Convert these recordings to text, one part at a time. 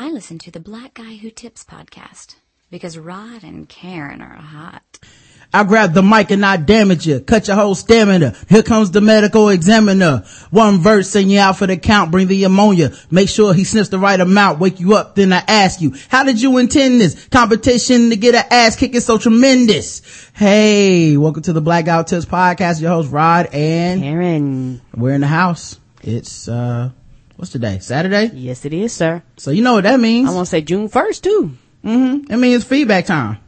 I listen to the Black Guy Who Tips podcast because Rod and Karen are hot. I grab the mic and I damage you. Cut your whole stamina. Here comes the medical examiner. One verse, send you out for the count. Bring the ammonia. Make sure he sniffs the right amount. Wake you up. Then I ask you, how did you intend this? Competition to get an ass kicking so tremendous. Hey, welcome to the Blackout Tips podcast. Your host Rod and Karen. we're in the house. It's, uh, what's today? Saturday? Yes, it is, sir. So you know what that means. I want to say June 1st, too. Mm-hmm. I mean, it's feedback time.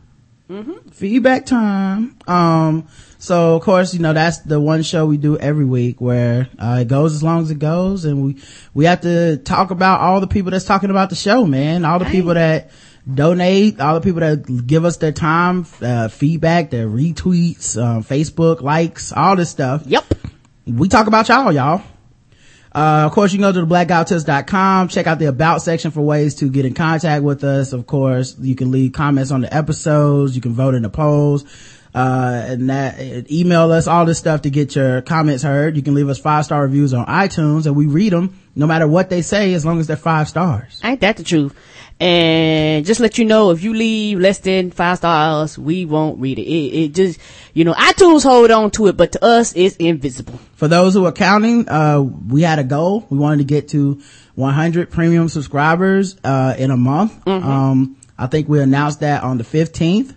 Mm-hmm. Feedback time. Um, so of course, you know, that's the one show we do every week where, uh, it goes as long as it goes and we, we have to talk about all the people that's talking about the show, man. All the people that donate, all the people that give us their time, uh, feedback, their retweets, um, Facebook likes, all this stuff. Yep. We talk about y'all, y'all. Uh, of course, you can go to the blackouttips.com, check out the about section for ways to get in contact with us. Of course, you can leave comments on the episodes. You can vote in the polls. Uh, and that, email us all this stuff to get your comments heard. You can leave us five star reviews on iTunes and we read them no matter what they say as long as they're five stars. Ain't that the truth? And just let you know, if you leave less than five stars, we won't read it. It, it just, you know, iTunes hold on to it, but to us, it's invisible. For those who are counting, uh, we had a goal. We wanted to get to 100 premium subscribers, uh, in a month. Um, I think we announced that on the 15th.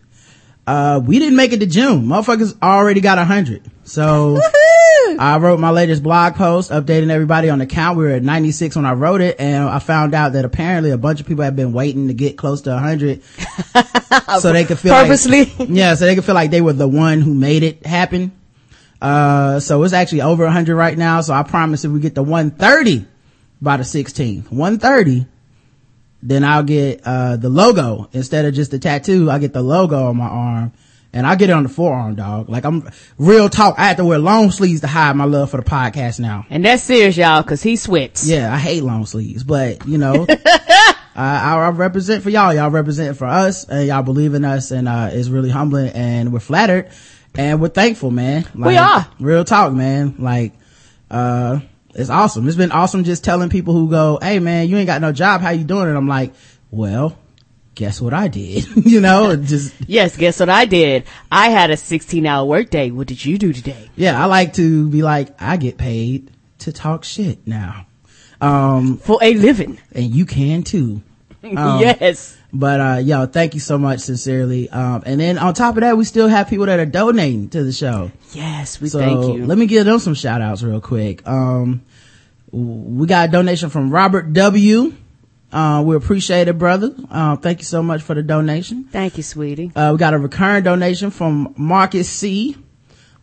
Uh, we didn't make it to June. Motherfuckers already got 100. So I wrote my latest blog post updating everybody on the count. We were at 96 when I wrote it and I found out that apparently a bunch of people have been waiting to get close to 100 so they could feel Purposely. like, yeah, so they could feel like they were the one who made it happen. Uh, so it's actually over 100 right now. So I promise if we get to 130 by the 16th, 130, then I'll get, uh, the logo instead of just the tattoo. I get the logo on my arm and I get it on the forearm, dog. Like I'm real talk. I have to wear long sleeves to hide my love for the podcast now. And that's serious, y'all, cause he sweats. Yeah, I hate long sleeves, but you know, I, I represent for y'all. Y'all represent for us and y'all believe in us and, uh, it's really humbling and we're flattered and we're thankful, man. Like, We are. Real talk, man. Like, uh, it's awesome. It's been awesome just telling people who go, Hey man, you ain't got no job. How you doing? And I'm like, well, guess what I did? you know, just, Yes, guess what I did? I had a 16 hour workday. What did you do today? yeah, I like to be like, I get paid to talk shit now. Um, For a living. and you can too. Um, yes. But, uh, yo, thank you so much, sincerely. Um, and then on top of that, we still have people that are donating to the show. Yes, we So thank you. let me give them some shout outs real quick. Um, we got a donation from Robert W. Uh, we appreciate it, brother. Uh, thank you so much for the donation. thank you, sweetie. Uh, we got a recurring donation from Marcus C.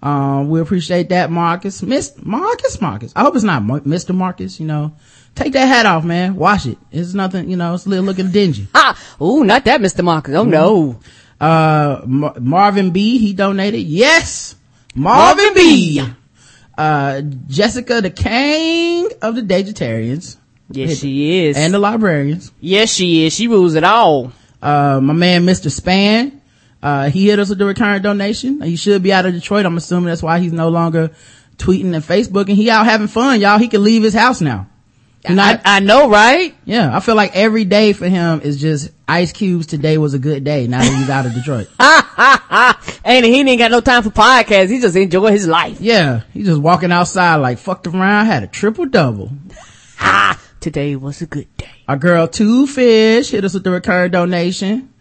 Um, we appreciate that, Marcus. Miss Marcus, Marcus. I hope it's not Mar- Mr. Marcus, you know. Take that hat off, man. Wash it. It's nothing, you know, it's a little looking dingy. Ah, ooh, not that, Mr. Marcus. Oh no. Uh, Mar- Marvin B, he donated. Yes! Marvin, Marvin B. B. Uh, Jessica, the king of the Vegetarians. Yes, she is. And the librarians. yes, she is. She rules it all. Uh, my man, Mr. Span, uh, he hit us with the recurrent donation. He should be out of Detroit. I'm assuming that's why he's no longer tweeting and Facebooking. He out having fun, y'all. He can leave his house now. Not- I, I know, right? yeah, I feel like every day for him is just Ice Cube's today was a good day now that he's out of Detroit. And he ain't got no time for podcasts. He just enjoy his life. Yeah, he just walking outside like fucked around, had a triple double. Today was a good day. Our girl Two Fish hit us with the recurring donation.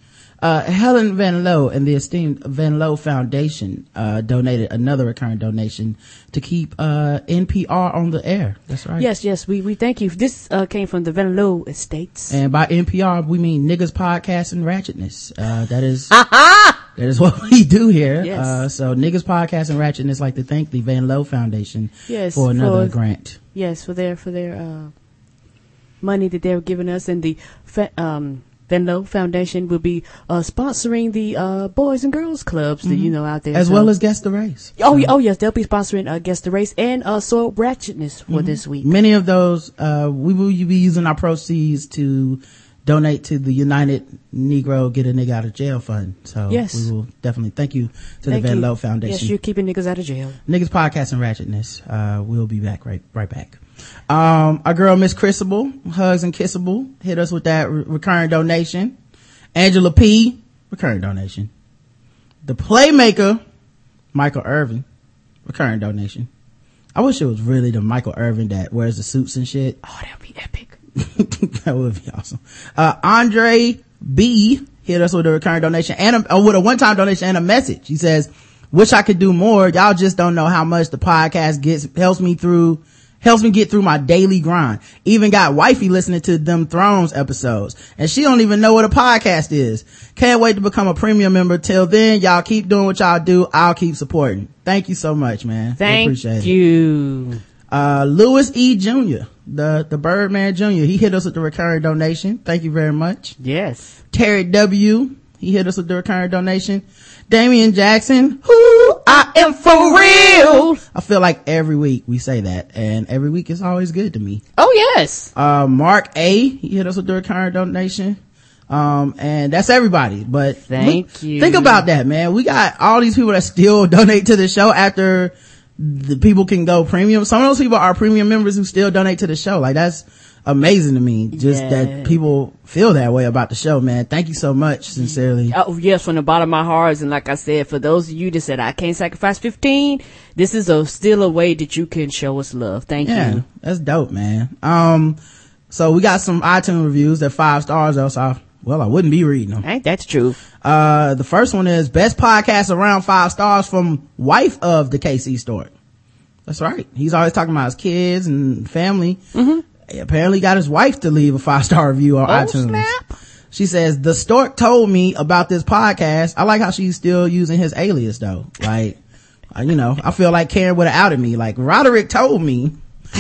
Uh, Helen Van Lowe and the esteemed Van Lowe Foundation, uh, donated another recurring donation to keep, uh, NPR on the air. That's right. Yes, yes, we, we thank you. This, uh, came from the Van Lowe Estates. And by NPR, we mean niggas podcast and ratchetness. Uh, that is, that is what we do here. Yes. Uh, so niggas podcast and ratchetness like to thank the Van Lowe Foundation Yes, for another for- grant. yes, for their, for their, uh, money that they're giving us and the, fa- um, Van Lowe Foundation will be, uh, sponsoring the, uh, boys and girls clubs that, you know, out there. As So- well as guess the race. Oh, y- oh yes, they'll be sponsoring, uh, Guess the Race and, uh, Soil Ratchetness for this week. Many of those, uh, we will be using our proceeds to donate to the United Negro Get a Nigga Out of Jail Fund. So Yes. we will definitely thank you to Thank the Van Foundation. Yes, you're keeping niggas out of jail. Niggas podcast and ratchetness. Uh, we'll be back right, right back. Um, our girl Miss Chrisable, Hugs and Kissable, hit us with that re- recurring donation. Angela P, recurring donation. The Playmaker, Michael Irvin, recurring donation. I wish it was really the Michael Irvin that wears the suits and shit. Oh, that'd be epic. that would be awesome. Uh, Andre B hit us with a recurring donation and a, uh, with a one-time donation and a message. He says, wish I could do more. Y'all just don't know how much the podcast gets, helps me through, helps me get through my daily grind. Even got wifey listening to them Thrones episodes and she don't even know what a podcast is. Can't wait to become a premium member. Till then, y'all keep doing what y'all do. I'll keep supporting. Thank you so much, man. Thank appreciate it you. uh lewis e jr the the birdman jr he hit us with the recurring donation thank you very much Yes. terry w he hit us with the recurring donation damian jackson who i am for real. I feel like every week we say that and every week is always good to me. Oh, yes. uh mark a he hit us with the recurring donation. Um and that's everybody but Thank look- you. think about that man. We got all these people that still donate to the show after the people can go premium. Some of those people are premium members who still donate to the show. Like that's amazing to me just Yeah. that people feel that way about the show man thank you so much sincerely Oh, yes, from the bottom of my heart. And like I said, for those of you that said, I can't sacrifice 15, this is a, still a way that you can show us love. Thank yeah you. that's dope man um so we got some itunes reviews that five stars else I, well i wouldn't be reading them Ain't that true? Uh, the first one is best podcast around five stars from wife of the KC Stork. That's right. He's always talking about his kids and family. Mm-hmm. He apparently got his wife to leave a five star review on Oh, iTunes. snap. She says, the stork told me about this podcast. I like how she's still using his alias though. Like, uh, you know, I feel like Karen would have outed me. Like, Roderick told me.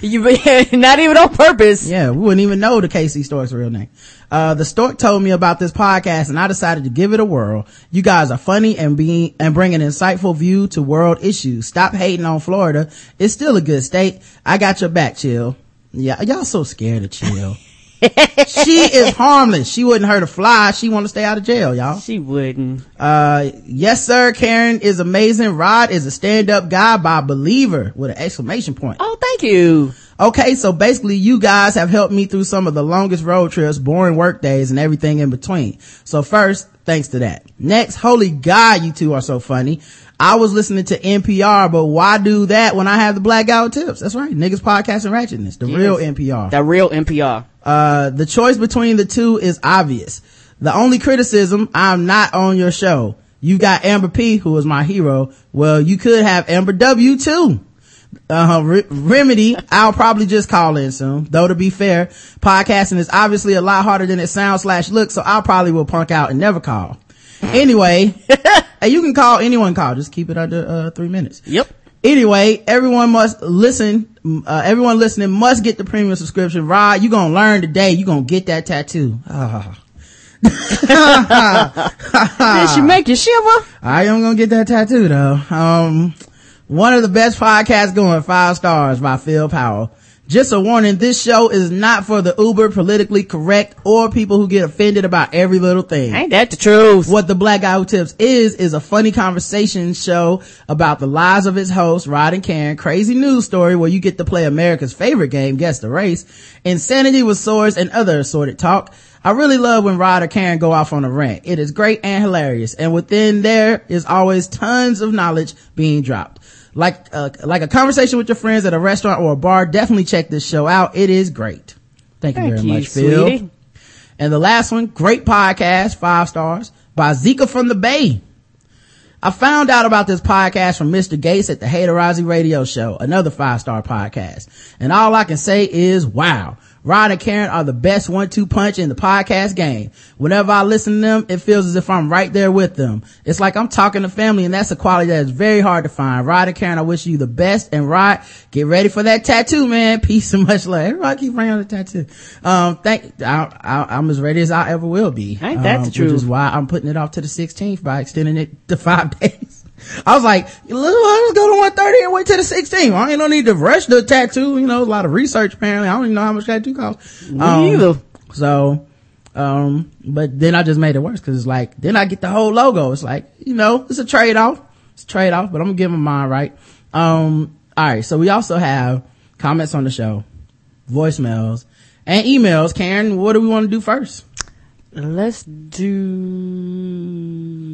You not even on purpose. Yeah, we wouldn't even know the KC Stork's real name. Uh, the Stork told me about this podcast and I decided to give it a whirl. You guys are funny and being, and bring an insightful view to world issues. Stop hating on Florida. It's still a good state. I got your back, chill. Yeah, y'all so scared of chill. she is harmless. She wouldn't hurt a fly. She want to stay out of jail, y'all. She wouldn't. Uh, yes, sir. Karen is amazing. Rod is a stand-up guy by believer with an exclamation point. Oh, thank you. Okay, so basically you guys have helped me through some of the longest road trips, boring work days, and everything in between. So first, thanks to that. Next, holy God, you two are so funny. I was listening to NPR, but why do that when I have the blackout tips? That's right. Niggas podcasting ratchetness. The Yes. real NPR. The real NPR. Uh, the choice between the two is obvious. The only criticism, I'm not on your show. You got Amber P, who is my hero. Well, you could have Amber W too. Uh, Re- Remedy, I'll probably just call in soon. Though to be fair, podcasting is obviously a lot harder than it sounds slash looks, so I probably will punk out and never call. Anyway, hey, you can call anyone call. Just keep it under, uh, three minutes. Yep. Anyway, everyone must listen. Uh, everyone listening must get the premium subscription. Rod, you gonna learn today. You gonna get that tattoo. Did she make you shiver? I am gonna get that tattoo though. Um, one of the best podcasts going, five stars by Phil Powell. Just a warning, this show is not for the uber politically correct or people who get offended about every little thing. Ain't that the truth? What the Black Guy Who Tips is, is a funny conversation show about the lives of its hosts, Rod and Karen, crazy news story where you get to play America's favorite game, Guess the Race, insanity with swords and other assorted talk. I really love when Rod or Karen go off on a rant. It is great and hilarious. And within there is always tons of knowledge being dropped. Like, uh, like a conversation with your friends at a restaurant or a bar, definitely check this show out. It is great. Thank you Thank very you, much, Phil. And the last one, great podcast, five stars by Zika from the Bay. I found out about this podcast from Mr. Gates at the Haterazzi radio show, another five star podcast. And all I can say is wow. Rod and Karen are the best one-two punch in the podcast game. Whenever I listen to them, it feels as if I'm right there with them. It's like I'm talking to family and that's a quality that is very hard to find. Rod and Karen, I wish you the best. And Rod, get ready for that tattoo, man. Peace and much love. Everybody keep bringing on the tattoo. Um, thank, I, I, I'm as ready as I ever will be. Ain't that um, the truth? Which is why I'm putting it off to the 16th by extending it to five days. I was like, let's let's go to 130 and wait to the 16th. I ain't no need to rush the tattoo. You know, a lot of research apparently. I don't even know how much tattoo costs. Me either. So, um, but then I just made it worse because it's like, then I get the whole logo. It's like, you know, it's a trade off. It's a trade off, but I'm gonna give them mine right. Um, all right. So we also have comments on the show, voicemails, and emails. Karen, what do we want to do first? Let's do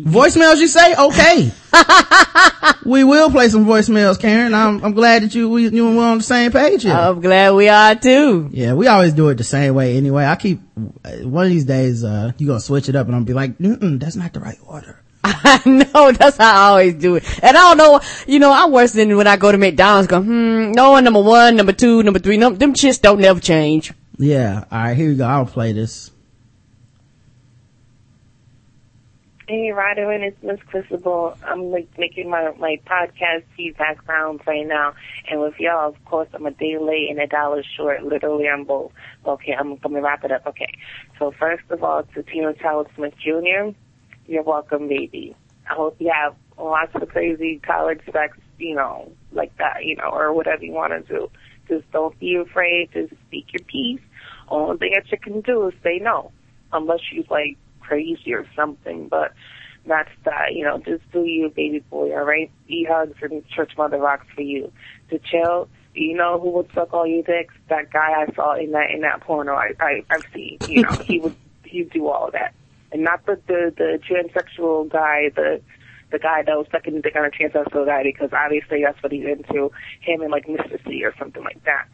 voicemails. You say okay. we will play some voicemails, Karen. I'm I'm glad that you we you and we're on the same page here. I'm glad we are too. Yeah, we always do it the same way anyway. I keep one of these days uh you gonna switch it up and I'm be like, that's not the right order. I know that's how I always do it, and I don't know. You know, I'm worse than when I go to McDonald's. Go, hmm, no, one number one, number two, number three. No, them shits don't never change. Yeah. All right, here we go. I'll play this. Hey, Rodwin, it's Miss Crucible. I'm like making my my podcast feedback rounds right now, and with y'all, of course, I'm a day late and a dollar short. Literally, I'm both. Okay, I'm gonna wrap it up. Okay, so first of all, to Tina Tyler Smith Jr., you're welcome, baby. I hope you have lots of crazy college sex, you know, like that, you know, or whatever you want to do. Just don't be afraid to speak your piece. Only thing that you can do is say no, unless you like crazy or something, but that's that, you know, just do you, baby boy, alright? E hugs and church mother rocks for you. To chill, you know who would suck all your dicks? That guy I saw in that, in that porno I, I, I've seen, you know, he would, he'd do all of that. And not the, the, the transsexual guy, the, the guy that was sucking the dick on a transsexual guy because obviously that's what he's into. Him and like Mr. C or something like that.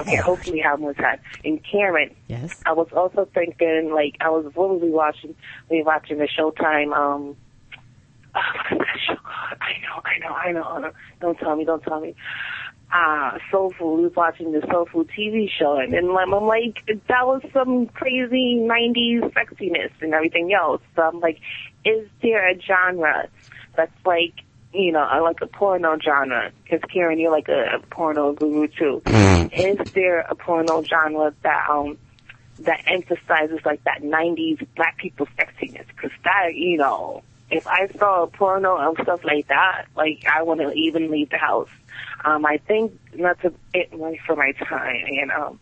Okay, hopefully have more time. And Karen, Yes. I was also thinking like I was literally watching we were watching the Showtime um oh, what is that show called? I know, I know, I know, I know. Don't tell me, don't tell me. Uh, Soul Food. We was watching the Soul Food TV show, and and I'm like, that was some crazy '90s sexiness and everything else. So I'm like, is there a genre that's like, you know, uh, like a porno genre? Because Karen, you're like a, a porno guru too. is there a porno genre that um that emphasizes like that '90s black people sexiness? Because that, you know, if I saw a porno and stuff like that, like I wouldn't even leave the house. Um, I think that's a bit it for my time, and um,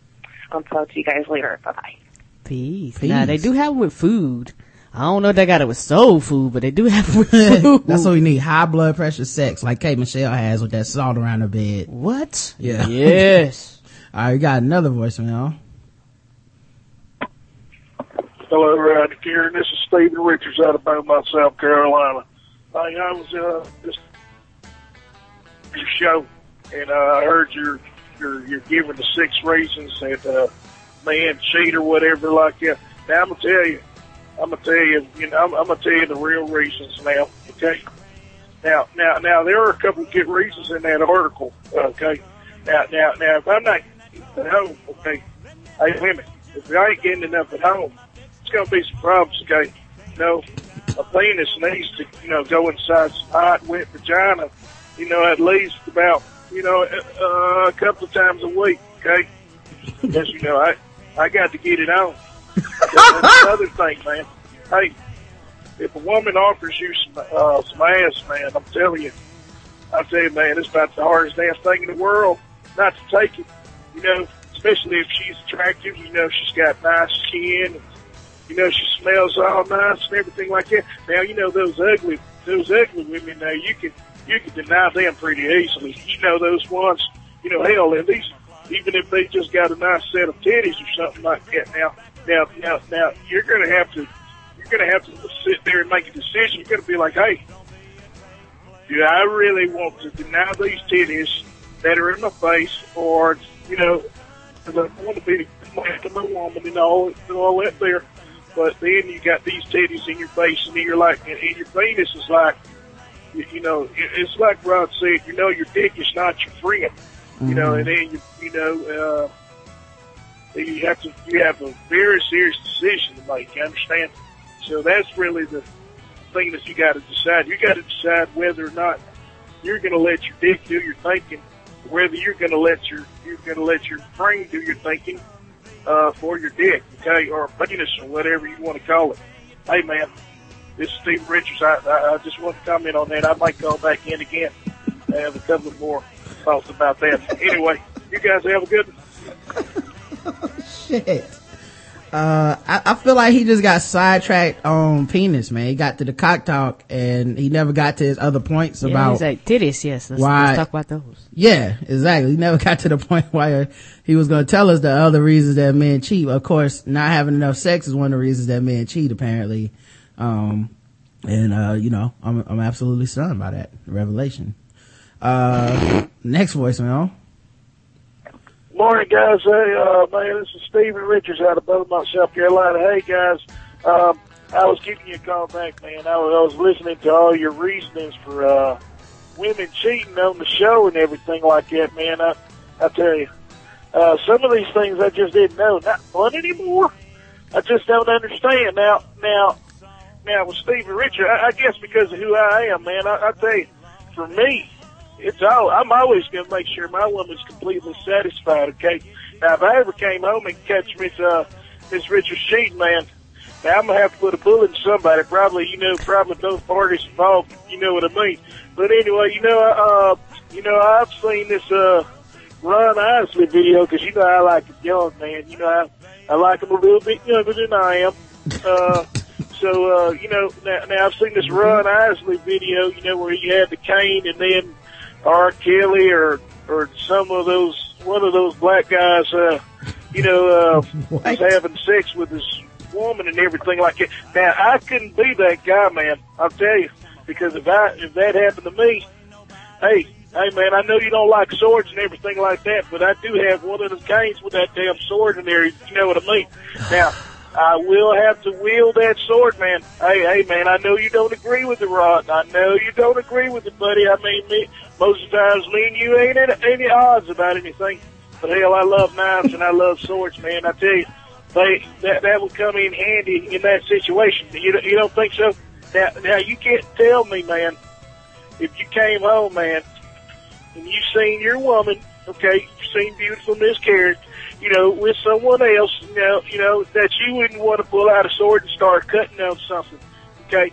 I'll talk to you guys later. Bye bye. Peace. Peace. Now they do have with food. I don't know if they got it with soul food, but they do have it with food. That's what we need. High blood pressure sex, like K. Michelle has with that salt around her bed. What? Yeah. Yes. All right, we got another voicemail. Hello, Rod Karen. This is Stephen Richards out of Beaufort, South Carolina. Hey, I was uh, just your show, and uh, I heard you're you're you're giving the six reasons that uh, man cheat or whatever like that. Now I'm gonna tell you, I'm gonna tell you, you know, I'm, I'm gonna tell you the real reasons now. Okay. Now, now, now, there are a couple of good reasons in that article. Okay. Now, now, now, if I'm not at home, okay, hey, women, if I ain't getting enough at home, it's gonna be some problems. Okay. You know, a penis needs to, you know, go inside some hot, wet vagina. You know, at least about, you know, uh, a couple of times a week. Okay. Yes, you know, I, I got to get it on. Another thing, man. Hey, if a woman offers you some uh, some ass, man, I'm telling you, I tell you, man, it's about the hardest damn thing in the world not to take it. You know, especially if she's attractive. You know, she's got nice skin. And, you know, she smells all nice and everything like that. Now, you know those ugly, those ugly women. Now, you can you can deny them pretty easily. You know those ones. You know, hell, and these even if they just got a nice set of titties or something like that. Now, now, now, now, you're going to have to you're going to have to sit there and make a decision. You're going to be like, hey, do I really want to deny these titties that are in my face, or you know, 'cause I want to be a woman and all and all that there, but then you got these titties in your face, and then you're like, and, and your penis is like, you, you know, it, it's like Rod said, you know, your dick is not your friend, you know, and then you, you know, uh, you have to, you have a very serious decision to make. You understand? So that's really the thing that you got to decide. You got to decide whether or not you're going to let your dick do your thinking, whether you're going to let your you're going to let your brain do your thinking uh, for your dick, okay, or penis or whatever you want to call it. Hey, man, this is Steve Richards. I, I, I just want to comment on that. I might call back in again. I have a couple more thoughts about that. Anyway, you guys have a good one. Shit. Uh, I, I feel like he just got sidetracked on penis, man. He got to the cock talk and he never got to his other points Yeah, about he's like titties. Yes, let's, why- let's talk about those. Yeah, exactly. He never got to the point where he was going to tell us the other reasons that men cheat. Of course, not having enough sex is one of the reasons that men cheat, apparently. Um, and, uh, you know, I'm, I'm absolutely stunned by that revelation. Uh, next voicemail. Morning, guys. Hey, uh, man, this is Stephen Richards out of Beaufort, South Carolina. Hey, guys. Um, I was giving you a call back, man. I was, I was listening to all your reasonings for uh, women cheating on the show and everything like that, man. I, I tell you, uh, some of these things I just didn't know. Not fun anymore. I just don't understand. Now, now, now with Stephen Richards, I, I guess because of who I am, man, I, I tell you, for me, it's all, I'm always to make sure my woman's completely satisfied, okay? Now, if I ever came home and catch Miss, uh, Miss Richards cheating, man, now I'm to have to put a bullet in somebody, probably, you know, probably both parties involved, you know what I mean? But anyway, you know, uh, you know, I've seen this, uh, Ron Isley video, cause you know I like the young man, you know, I, I like him a little bit younger than I am. Uh, so, uh, you know, now, now I've seen this Ron Isley video, you know, where he had the cane and then R. Kelly or, or some of those, one of those black guys, uh, you know, uh, was having sex with his woman and everything like that. Now, I couldn't be that guy, man. I'll tell you, because if I, if that happened to me, hey, hey man, I know you don't like swords and everything like that, but I do have one of the canes with that damn sword in there. You know what I mean? Now, I will have to wield that sword, man. Hey, hey, man, I know you don't agree with it, Rod. I know you don't agree with it, buddy. I mean, me, most of the times, me and you ain't at any odds about anything. But hell, I love knives and I love swords, man. I tell you, they that that would come in handy in that situation. You you don't think so? Now, now you can't tell me, man. If you came home, man, and you seen your woman, okay, you seen beautiful Miss Carrot, you know, with someone else, you know, you know that you wouldn't want to pull out a sword and start cutting on something, okay.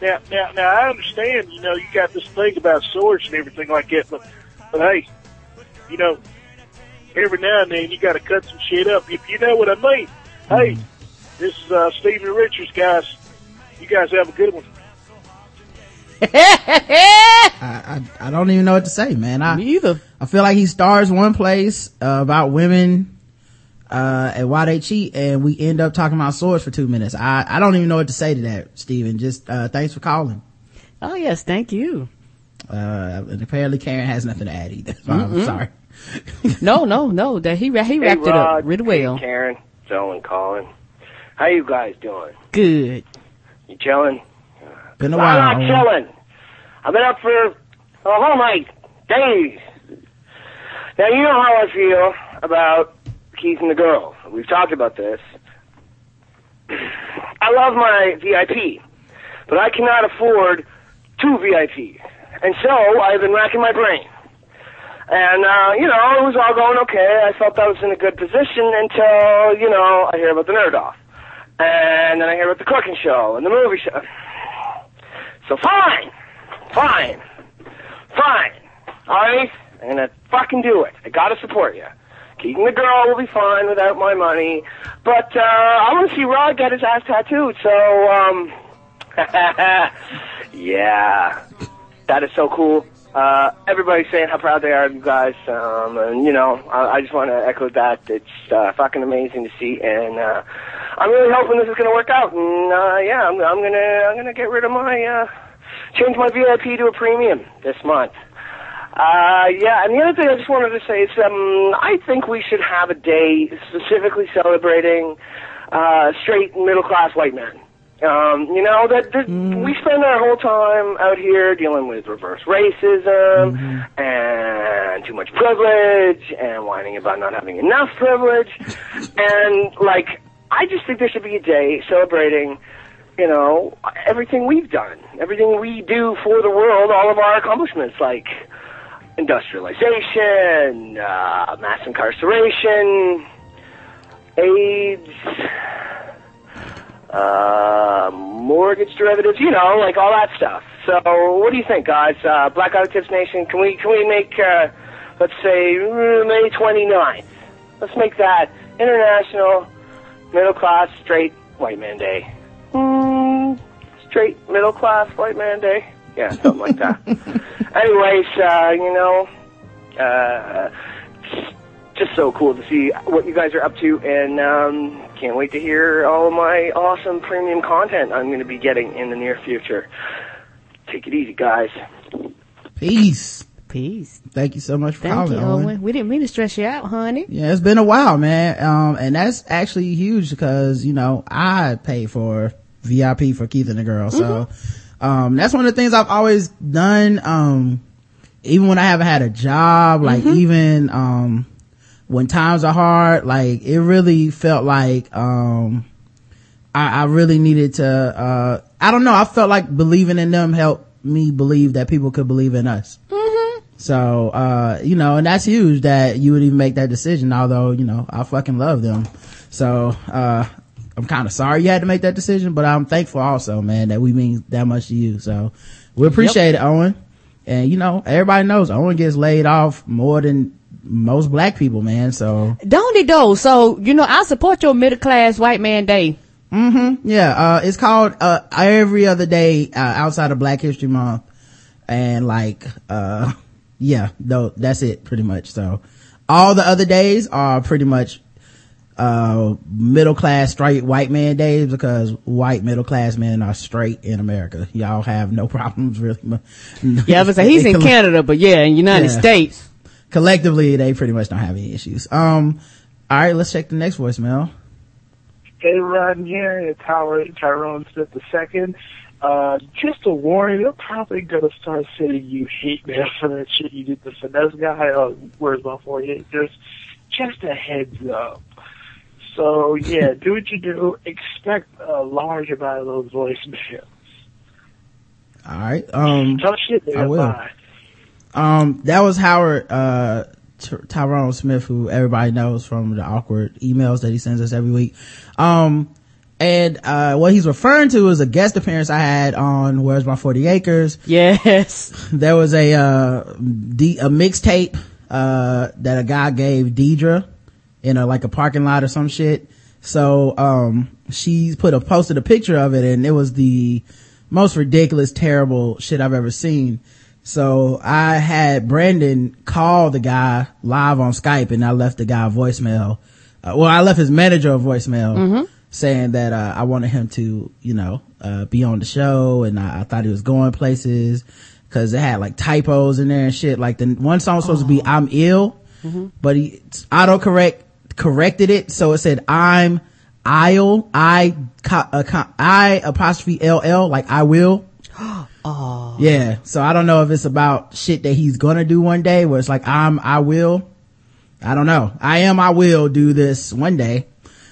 Now, now, now, I understand, you know, you got this thing about swords and everything like that, but, but hey, you know, every now and then you got to cut some shit up. If you know what I mean. Hey, this is uh, Stephen Richards, guys. You guys have a good one. I, I, I don't even know what to say, man. I, Me either. I feel like he stars one place uh, about women uh, and why they cheat, and we end up talking about swords for two minutes. I, I don't even know what to say to that, Steven. Just uh, thanks for calling. Oh yes, thank you. Uh, and apparently Karen has nothing to add either. So I'm sorry. No, no, no. That he ra- he wrapped hey, it Rod, up really well. Hey, Karen, Joe, and Colin. How you guys doing? Good. You chilling? Been a while. I'm not chilling. I've been up for a whole night, days. Now you know how I feel about Keith and the girls. We've talked about this. I love my VIP, but I cannot afford two VIPs, and so I've been racking my brain. And uh, you know, it was all going okay. I felt I was in a good position until you know I hear about the nerd off, and then I hear about the cooking show and the movie show. So fine, fine, fine. All right, I'm gonna fucking do it. I gotta support you. Keith and the girl will be fine without my money, but uh, I want to see Rod get his ass tattooed. So, um, yeah, that is so cool. Uh, everybody's saying how proud they are of you guys, um, and you know, I, I just want to echo that. It's uh, fucking amazing to see, and uh, I'm really hoping this is going to work out. And uh, yeah, I'm, I'm gonna I'm gonna get rid of my uh, change my VIP to a premium this month. Uh, yeah, and the other thing I just wanted to say is, um, I think we should have a day specifically celebrating, uh, straight middle class white men. Um, you know, that, that we spend our whole time out here dealing with reverse racism and too much privilege and whining about not having enough privilege. and, like, I just think there should be a day celebrating you know, everything we've done, everything we do for the world, all of our accomplishments, like industrialization, uh, mass incarceration, AIDS, uh, mortgage derivatives, you know, like all that stuff. So, what do you think, guys? Uh, Black Out Tips Nation, can we can we make, uh, let's say, uh, May 29th? Let's make that International middle class, straight white man day. Mm, straight middle class white man day. Yeah, something like that. Anyways, uh, you know, uh, just so cool to see what you guys are up to, and um, can't wait to hear all of my awesome premium content I'm going to be getting in the near future. Take it easy, guys. Peace. Peace. Thank you so much for Thank you, Owen. Owen. We didn't mean to stress you out, honey. Yeah, it's been a while, man. Um, and that's actually huge because, you know, I pay for VIP for Keith and the girl. So, um, that's one of the things I've always done. Um, even when I haven't had a job, like even, um, when times are hard, like it really felt like, um, I, I really needed to, uh, I don't know. I felt like believing in them helped me believe that people could believe in us. So, uh, you know, and that's huge that you would even make that decision, although, you know, I fucking love them. So, uh, I'm kind of sorry you had to make that decision, but I'm thankful also, man, that we mean that much to you. So we appreciate it, Owen. And you know, everybody knows Owen gets laid off more than most black people, man. So Don't it though? So, you know, I support your middle class white man day. Mm-hmm. Yeah, uh, it's called, uh, every other day, uh, outside of Black History Month. And like, uh, yeah, no, that's it pretty much. So all the other days are pretty much, uh, middle class straight white man days because white middle class men are straight in America. Y'all have no problems really. Yeah, I was say he's in Canada, but yeah, in United Yeah. States. Collectively, they pretty much don't have any issues. Um, all right, let's check the next voicemail. Hey, Rod here. It's Howard Tyrone Smith II. Uh, just a warning, they're probably going to start sending you hate mail for that shit you did the finesse guy. Uh, where's my 48? Just, just a heads up. So, yeah, do what you do. Expect a large amount of those voicemails. All right. Um, Tough shit, man. I will. Bye. um, that was Howard, uh, Ty- Tyrone Smith, who everybody knows from the awkward emails that he sends us every week. Um, and, uh, what he's referring to is a guest appearance I had on Where's My 40 Acres. Yes. there was a uh D, a mixtape uh that a guy gave Deidre in a like a parking lot or some shit. So um she put a posted a picture of it and it was the most ridiculous, terrible shit I've ever seen. So I had Brandon call the guy live on Skype and I left the guy a voicemail. Uh, well, I left his manager a voicemail saying that, uh, I wanted him to, you know, uh, be on the show and I, I thought he was going places cause it had like typos in there and shit. Like the one song was supposed to be I'm ill, but he autocorrect corrected it. So it said I'm I'll, I, uh, I apostrophe LL, like I will. Yeah. So I don't know if it's about shit that he's gonna do one day where it's like, I'm, I will. I don't know. I am, I will do this one day.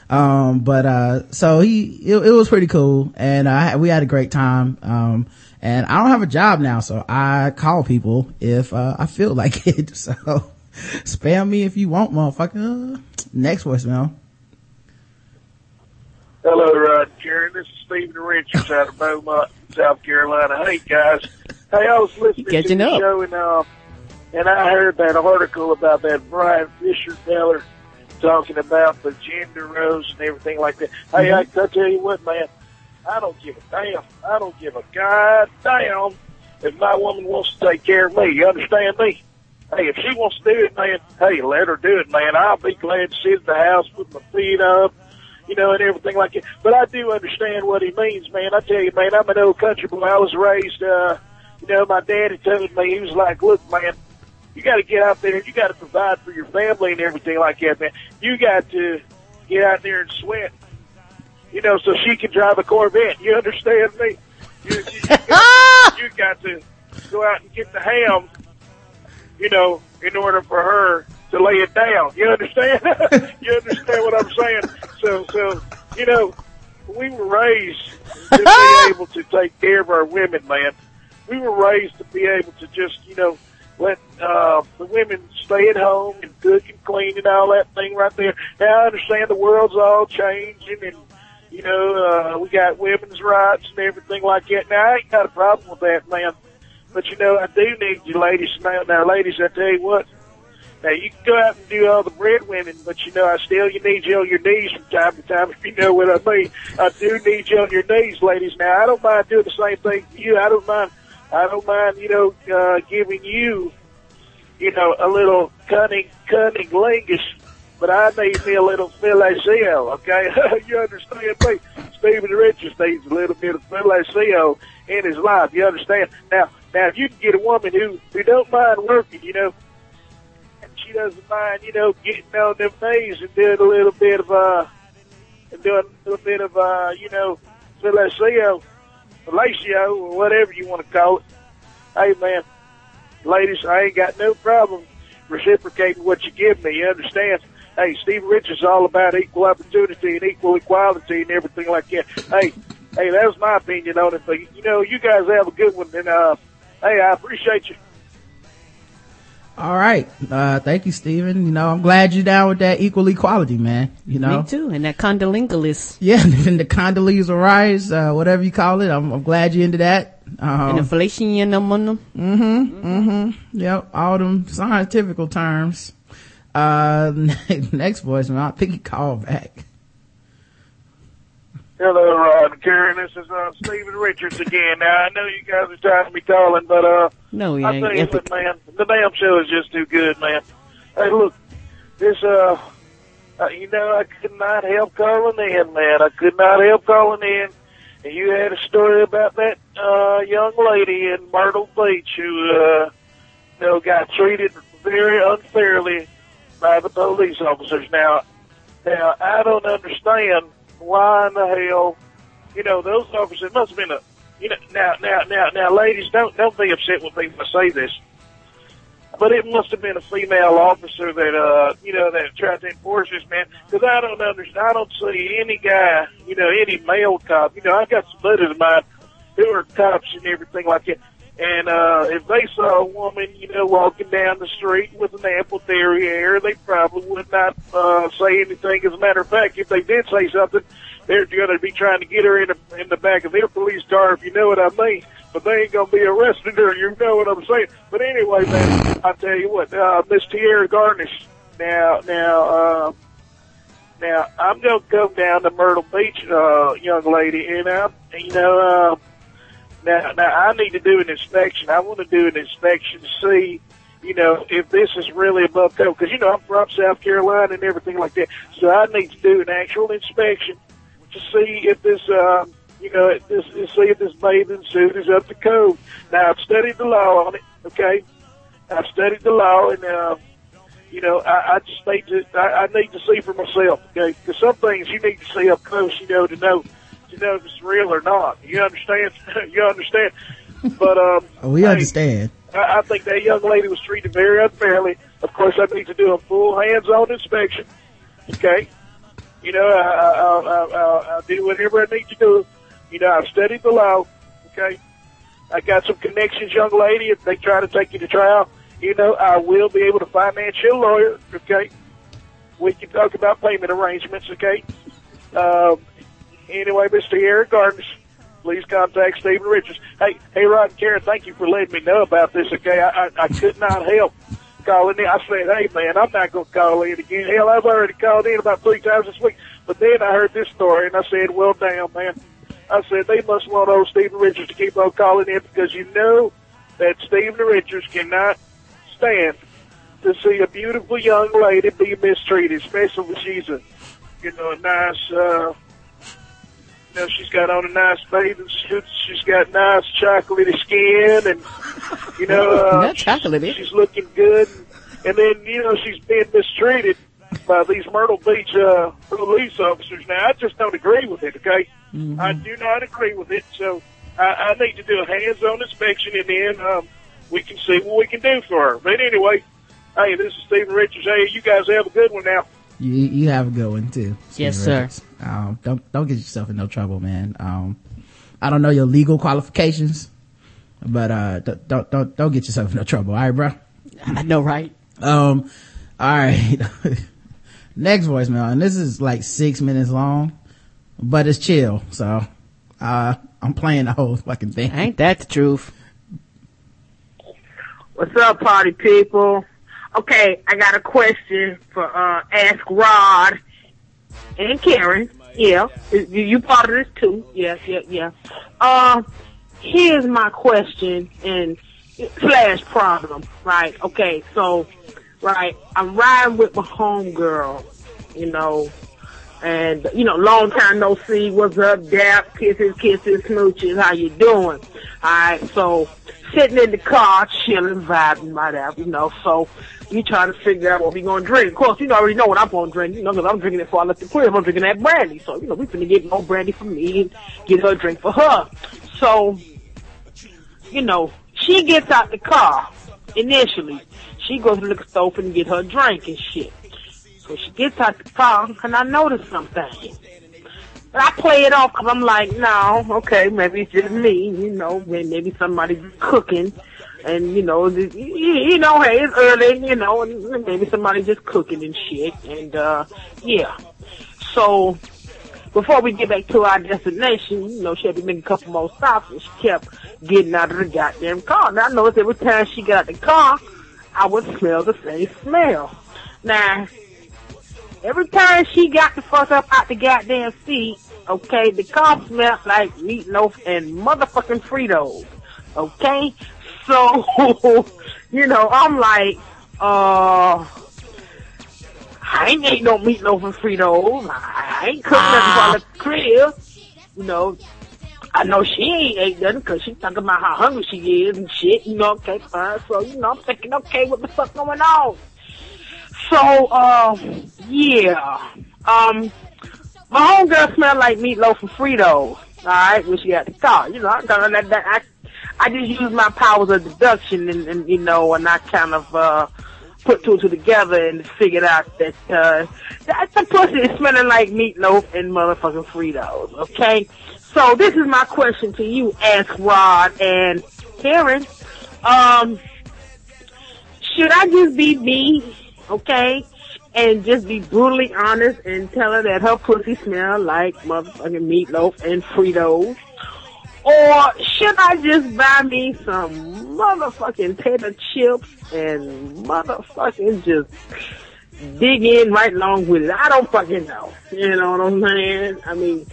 Um, but, uh, so he, it, it was pretty cool and, uh, we had a great time. Um, and I don't have a job now, so I call people if, uh, I feel like it. So spam me if you want, motherfucker. Next voicemail. Hello, Rod and Karen. This is Stephen Richards out of Beaufort, South Carolina. Hey, guys. Hey, I was listening Catching to the up. show and, uh, and I heard that article about that Brian Fisher feller talking about the gender roles and everything like that. Hey, I, I tell you what, man, I don't give a damn. I don't give a goddamn if my woman wants to take care of me. You understand me? Hey, if she wants to do it, man, hey, let her do it, man. I'll be glad to sit at the house with my feet up, you know, and everything like that. But I do understand what he means, man. I tell you, man, I'm an old country boy. I was raised, uh, you know, my daddy told me, he was like, look, man, you got to get out there and you got to provide for your family and everything like that, man. You got to get out there and sweat, you know, so she can drive a Corvette. You understand me? You, you, you, got, you got to go out and get the ham, you know, in order for her to lay it down. You understand? you understand what I'm saying? So, so, you know, we were raised to be able to take care of our women, man. We were raised to be able to just, you know, let uh, the women stay at home and cook and clean and all that thing right there. Now I understand the world's all changing and you know uh, we got women's rights and everything like that. Now I ain't got a problem with that, man. But you know I do need you ladies now. Now, ladies, I tell you what, Now you can go out and do all the breadwinning, but you know I still you need you on your knees from time to time. If you know what I mean, I do need you on your knees, ladies. Now I don't mind doing the same thing for you. I don't mind. I don't mind, you know, uh, giving you, you know, a little cunning, cunning lingus. But I need me a little fellatio, okay? you understand me? Stephen Richards needs a little bit of fellatio in his life. You understand? Now, now, if you can get a woman who who don't mind working, you know, and she doesn't mind, you know, getting on them knees and doing a little bit of uh, and doing a little bit of uh, you know, fellatio, fellatio, or whatever you want to call it. Hey, man, ladies, I ain't got no problem reciprocating what you give me. You understand? Hey, Steve Richards is all about equal opportunity and equal equality and everything like that. Hey, hey, that was my opinion on it. But you know, you guys have a good one, and uh, hey, I appreciate you. All right. Uh, thank you, Stephen. You know, I'm glad you're down with that equal equality, man. You know? Me too. And that condolingulis. Yeah. And the Condoleezza Rice, uh, whatever you call it. I'm, I'm glad you're into that. Um, and inflation, you know, mm-hmm, mm-hmm. Yep. All them scientifical terms. Uh, next voicemail, I think he called back. Hello, Rod and Karen. This is uh, Stephen Richards again. Now I know you guys are tired of me calling, but uh, no, I tell you what, man, the damn show is just too good, man. Hey, look, this uh, uh, you know, I could not help calling in, man. I could not help calling in. And you had a story about that uh young lady in Myrtle Beach who uh, you know, got treated very unfairly by the police officers. Now, now I don't understand why in the hell, you know, those officers must have been a, you know, now, now, now, now, ladies, don't don't be upset with me when I say this, but it must have been a female officer that, uh, you know, that tried to enforce this, man. Because I don't understand, I don't see any guy, you know, any male cop. You know, I've got some buddies of mine who are cops and everything like that. And uh, if they saw a woman, you know, walking down the street with an ample derriere, they probably would not uh, say anything. As a matter of fact, if they did say something, they're going to be trying to get her in the, in the back of their police car, if you know what I mean. But they ain't going to be arresting her. You know what I'm saying? But anyway, man, I tell you what, uh, Miss Tierra Garnish. Now, now, uh, now I'm going to come down to Myrtle Beach, uh, young lady, and I, you know. Uh, now, now I need to do an inspection. I want to do an inspection to see, you know, if this is really above code. Because you know I'm from South Carolina and everything like that, so I need to do an actual inspection to see if this, um, you know, if this, see if this bathing suit is up to code. Now I've studied the law on it. Okay, I've studied the law, and uh, you know, I, I just need to, I, I need to see for myself. Okay, because some things you need to see up close, you know, to know you know if it's real or not. You understand? you understand? But um, we hey, understand. I, I think that young lady was treated very unfairly. Of course, I need to do a full hands-on inspection. Okay, you know, I, I, I, I, I'll do whatever I need to do. You know, I've studied the law. Okay, I got some connections, young lady. If they try to take you to trial, you know, I will be able to finance your lawyer. Okay, we can talk about payment arrangements. Okay. Um, Anyway, Mr. Eric Gardens, please contact Stephen Richards. Hey, hey, Rod and Karen, thank you for letting me know about this. Okay, I, I, I could not help calling in. I said, hey man, I'm not going to call in again. Hell, I've already called in about three times this week. But then I heard this story and I said, well, damn, man. I said they must want old Stephen Richards to keep on calling in because you know that Stephen Richards cannot stand to see a beautiful young lady be mistreated, especially if she's a, you know, a nice, uh, you know, she's got on a nice bathing suit. She's got nice chocolatey skin, and you know, uh, Not chocolatey. She's, she's looking good. And then you know, she's being mistreated by these Myrtle Beach uh, police officers. Now, I just don't agree with it. Okay, Mm-hmm. I do not agree with it. So I, I need to do a hands-on inspection, and then um, we can see what we can do for her. But anyway, hey, this is Stephen Richards. Hey, you guys have a good one now. You, you have a good one too. Yes, Steve sir. Um, don't don't get yourself in no trouble, man. Um, I don't know your legal qualifications, but uh, don't don't don't, don't get yourself in no trouble. All right, bro. I know, right? Um, all right. Next voicemail, and this is like six minutes long, but it's chill. So, uh, I'm playing the whole fucking thing. Ain't that the truth? What's up, party people? Okay, I got a question for uh Ask Rod and Karen. Yeah, you, part of this too. Yeah, yeah, yeah. Uh, here's my question and slash problem. Right? Okay, so right, I'm riding with my homegirl. You know, and you know, long time no see. What's up, Dap? Kisses, kisses, smooches. How you doing? All right, so sitting in the car, chilling, vibing, whatever. You know, so we trying to figure out what we gonna drink. Of course, you know, already know what I'm gonna drink. You know, because I'm drinking it before I left the crib. I'm drinking that brandy. So you know, we finna get more brandy for me and get her a drink for her. So, you know, she gets out the car initially. She goes to the store and get her drink and shit. So she gets out the car and I notice something. But I play it off because I'm like, no, okay, maybe it's just me, you know, maybe somebody's cooking. And, you know, you, know, hey, it's early, you know, and maybe somebody just cooking and shit. And, uh, yeah. So, before we get back to our destination, you know, she had to make a couple more stops and she kept getting out of the goddamn car. Now I noticed every time she got out the car, I would smell the same smell. Now, every time she got the fuck up out the goddamn seat, okay, the car smelled like meatloaf and motherfucking Fritos. Okay? So, you know, I'm like, uh, I ain't ate no meatloaf and Fritos. I ain't cooked nothing for the crib. You know, I know she ain't ate nothing because she talking about how hungry she is and shit. You know, okay, fine. So, you know, I'm thinking, okay, what the fuck going on? So, uh, yeah. Um, my homegirl smelled like meatloaf and Fritos. Alright, when she got the car. You know, I, that, that, I I just use my powers of deduction and, and you know, and I kind of uh put two and two together and figured out that uh that the pussy is smelling like meatloaf and motherfucking Fritos. Okay, so this is my question to you, Ask Rod and Karen. Um, should I just be me? Okay. And just be brutally honest and tell her that her pussy smell like motherfucking meatloaf and Fritos. Or should I just buy me some motherfucking tater chips and motherfucking just dig in right along with it? I don't fucking know. You know what I'm saying? I mean,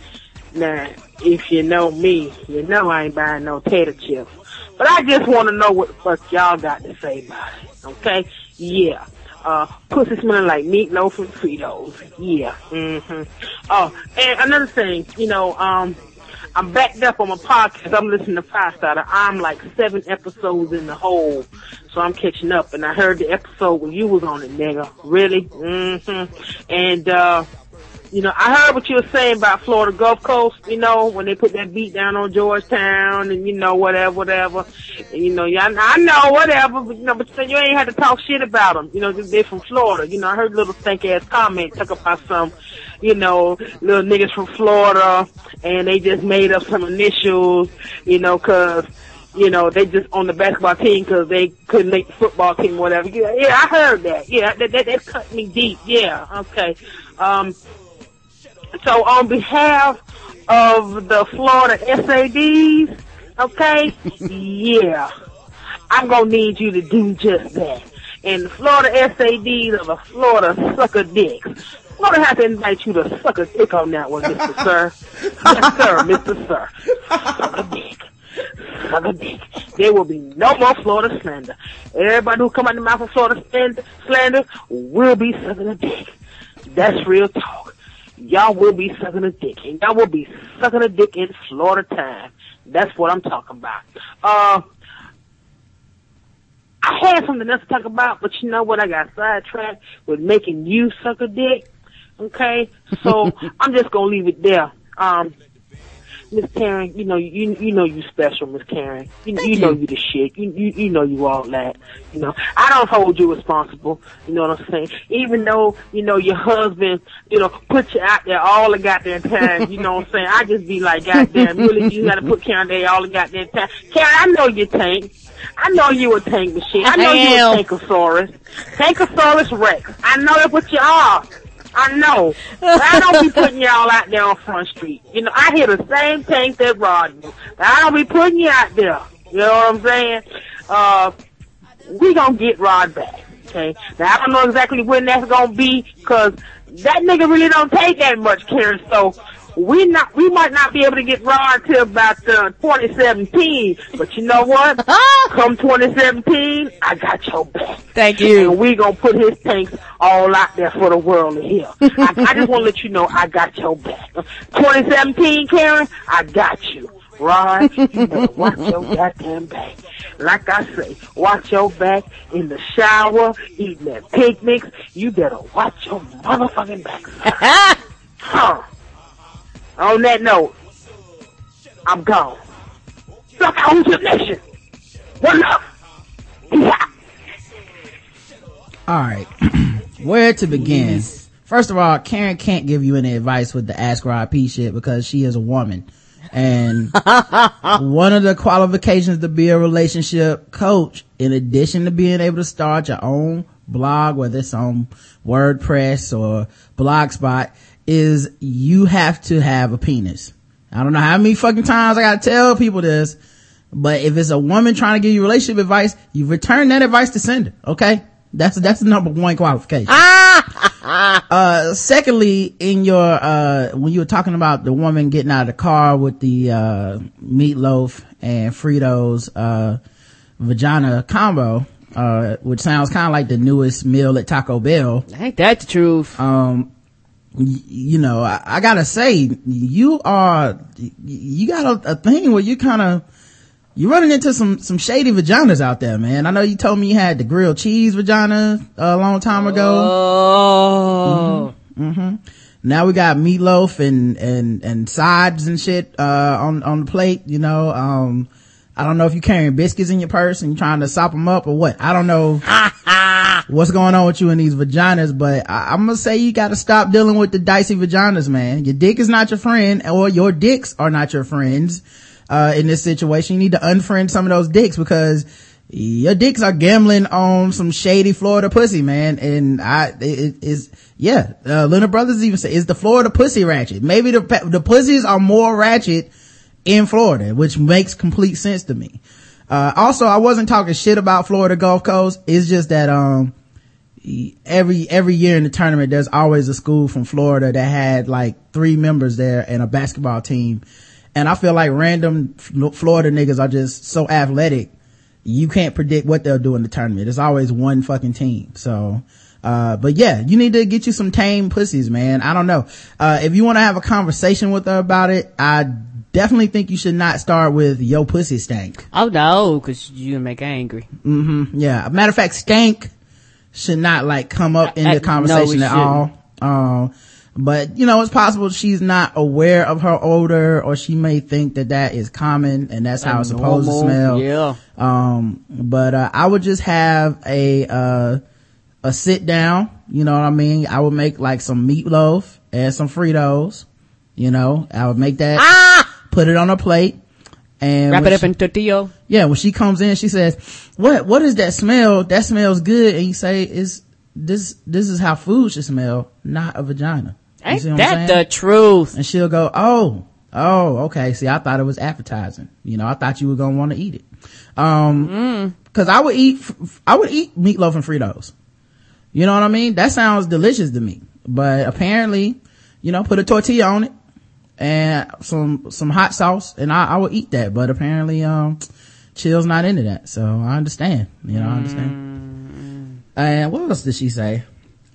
now, if you know me, you know I ain't buying no tater chips. But I just want to know what the fuck y'all got to say about it. Okay? Yeah. Uh, pussy smelling like meatloaf and Fritos. Yeah. Mm-hmm. Oh, and another thing, you know, um, I'm backed up on my podcast. I'm listening to Five Starter. I'm like seven episodes in the hole, so I'm catching up. And I heard the episode when you was on it, nigga. Really? Mm-hmm. And uh, you know, I heard what you were saying about Florida Gulf Coast. You know, when they put that beat down on Georgetown, and you know, whatever, whatever. And you know, yeah, I know whatever, but you know, but you ain't had to talk shit about them. You know, they're from Florida. You know, I heard little stank ass comment talk about some you know, little niggas from Florida, and they just made up some initials, you know, cause, you know, they just on the basketball team cause they couldn't make the football team whatever. Yeah, yeah I heard that. Yeah, that, that, that cut me deep. Yeah, okay. Um, so on behalf of the Florida SADs, okay, yeah, I'm gonna need you to do just that. And the Florida SADs are the Florida sucker dicks. I'm gonna have to invite you to suck a dick on that one, Mr. Sir. yes, sir, Mr. Sir. Suck a dick. Suck a dick. There will be no more Florida slander. Everybody who come out the mouth of Florida slander will be sucking a dick. That's real talk. Y'all will be sucking a dick. And y'all will be sucking a dick in Florida time. That's what I'm talking about. Uh, I had something else to talk about, but you know what? I got sidetracked with making you suck a dick. Okay, so I'm just gonna leave it there. Um, Miss Karen, you know you you know you special, Miss Karen. You, you, know you the shit. You, you you know you all that. You know I don't hold you responsible. You know what I'm saying? Even though you know your husband, you know, put you out there all the goddamn time. You know what I'm saying? I just be like, goddamn, really, you gotta put Karen there all the goddamn time. Karen, I know you tank. I know you a tank machine. I know you a tankosaurus. Tankosaurus Rex. I know that's what you are. I know. I don't be putting y'all out there on Front Street. You know, I hear the same tank that Rod do. I don't be putting you out there. You know what I'm saying? Uh, we gonna get Rod back. Okay. Now I don't know exactly when that's gonna be, cause that nigga really don't take that much care. So we not we might not be able to get Rod till about uh, 2017. But you know what? Come 2017, I got your back. Thank And you. we gonna put his tanks all out there for the world to hear. I, I just wanna let you know I got your back. 2017, Karen, I got you. Rod, you better watch your goddamn back. Like I say, watch your back in the shower, eating that picnics. You better watch your motherfucking back. Huh. On that note, I'm gone. Look out, who's your nation? One up. Peace. All right. Where to begin? First of all, Karen can't give you any advice with the Ask Rod P shit because she is a woman. And one of the qualifications to be a relationship coach, in addition to being able to start your own blog, whether it's on WordPress or Blogspot, is you have to have a penis. I don't know how many fucking times I gotta tell people this, but if it's a woman trying to give you relationship advice, you return that advice to sender, okay? That's, that's the number one qualification. uh, secondly, in your, uh, when you were talking about the woman getting out of the car with the, uh, meatloaf and Fritos, uh, vagina combo, uh, which sounds kind of like the newest meal at Taco Bell. Ain't that the truth? Um, you know, I, I gotta say, you are, you got a, a thing where you kind of, you're running into some, some shady vaginas out there, man. I know you told me you had the grilled cheese vagina uh, a long time ago. Oh. mm-hmm. Now we got meatloaf and, and, and sides and shit, uh, on, on the plate, you know, um, I don't know if you're carrying biscuits in your purse and you're trying to sop them up or what. I don't know what's going on with you in these vaginas, but I, I'm gonna say you gotta stop dealing with the dicey vaginas, man. Your dick is not your friend or your dicks are not your friends, uh, in this situation. You need to unfriend some of those dicks because your dicks are gambling on some shady Florida pussy, man. And I, it is, yeah, uh, Leonard Brothers even say, is the Florida pussy ratchet? Maybe the, the pussies are more ratchet in Florida, which makes complete sense to me. Uh, also, I wasn't talking shit about Florida Gulf Coast. It's just that, um, every, every year in the tournament, there's always a school from Florida that had like three members there and a basketball team. And I feel like random Florida niggas are just so athletic. You can't predict what they'll do in the tournament. It's always one fucking team. So, uh, but yeah, you need to get you some tame pussies, man. I don't know. Uh, if you want to have a conversation with her about it, I definitely think you should not start with yo pussy stank. Oh no, cause you make her angry. hmm Yeah. Matter of fact, stank should not like come up in Uh, the no, conversation it at all. Um, but you know, it's possible she's not aware of her odor or she may think that that is common and that's how it's supposed to smell. Yeah. Um, but, uh, I would just have a, uh, a sit down, you know what I mean? I would make like some meatloaf and some Fritos, you know, I would make that, put it on a plate and! Wrap it up she- in tortilla. yeah, when she comes in, she says, what, what is that smell? That smells good. And you say, is this, this is how food should smell, not a vagina. You Ain't see what I'm that the truth? And she'll go, oh, oh, okay. See, I thought it was appetizing. You know, I thought you were going to want to eat it. Um, cause I would eat, I would eat meatloaf and Fritos. You know what I mean? That sounds delicious to me. But apparently, you know, put a tortilla on it and some, some hot sauce and I, I would eat that. But apparently, um, Chill's not into that. So I understand. You know, I understand. And what else did she say?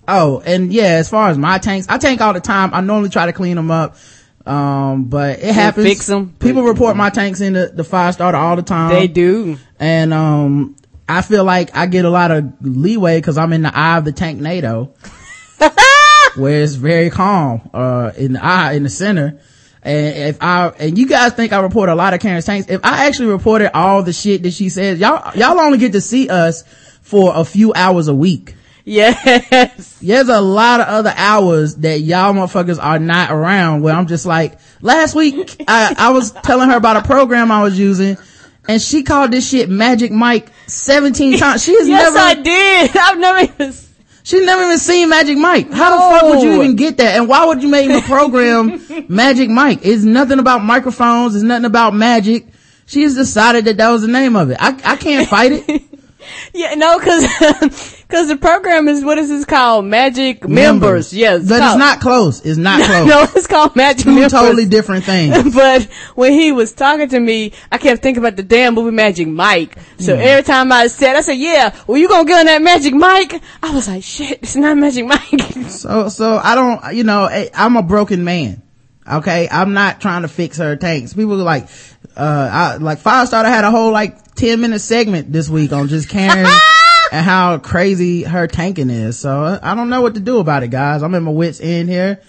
Oh, and yeah, as far as my tanks, I tank all the time. I normally try to clean them up. Um, but it happens. fix 'em. People report my tanks in the, the five starter all the time. They do. And, um, I feel like I get a lot of leeway cause I'm in the eye of the tank NATO. where it's very calm, uh, in the eye, in the center. And if I, and you guys think I report a lot of Karen's tanks. If I actually reported all the shit that she says, y'all, y'all only get to see us for a few hours a week. Yes. There's a lot of other hours that y'all motherfuckers are not around where I'm just like, last week I, I was telling her about a program I was using and she called this shit Magic Mike 17 times. She has Yes, never, I did. I've never even. S- she's never even seen Magic Mike. How the fuck would you even get that? And why would you make a program Magic Mike? It's nothing about microphones. It's nothing about magic. She just decided that that was the name of it. I, I can't fight it. Yeah, no, cause, Cause the program is, what is this called? Magic members. Members. Yes. called- it's not close it's not close no, it's called Magic two members. totally different things but when he was talking to me, I kept thinking about the damn movie Magic Mike. So Hmm. every time I said, I said, yeah, well, you gonna get on that Magic Mike? I was like, shit, it's not Magic Mike. So, so I don't, you know, eh, I'm a broken man. Okay. I'm not trying to fix her tanks. People are like, uh, I, like Firestarter had a whole like 10 minute segment this week on just Karen and how crazy her tanking is. So I don't know what to do about it, guys. I'm in my wits end here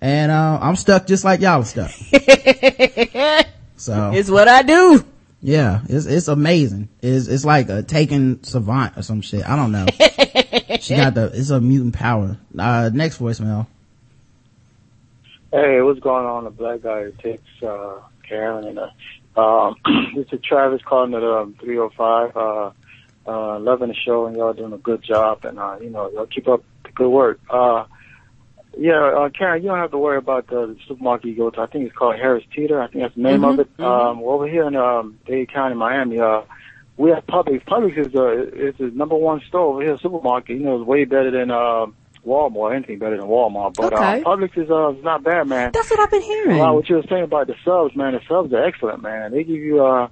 and, uh, I'm stuck just like y'all are stuck. so it's what I do. yeah, it's, it's amazing. It's, it's like a taken savant or some shit. I don't know. she got the, it's a mutant power. Uh, next voicemail. Hey, what's going on? The black guy who takes uh, Karen and uh, um, this is Travis calling at um, 305. Uh, uh, loving the show and y'all doing a good job and uh, you know y'all keep up the good work. Uh, yeah, uh, Karen, you don't have to worry about the supermarket you go to. I think it's called Harris Teeter. I think that's the name of it. Um, over here in um, Dade County, Miami, uh, we have Publix. Publix is uh, is the number one store over here. Supermarket, you know, is way better than uh, Walmart. Anything better than Walmart, but Okay. uh, Publix is uh, not bad, man. That's what I've been hearing. Wow, what you were saying about the subs, man. The subs are excellent, man. They give you, uh,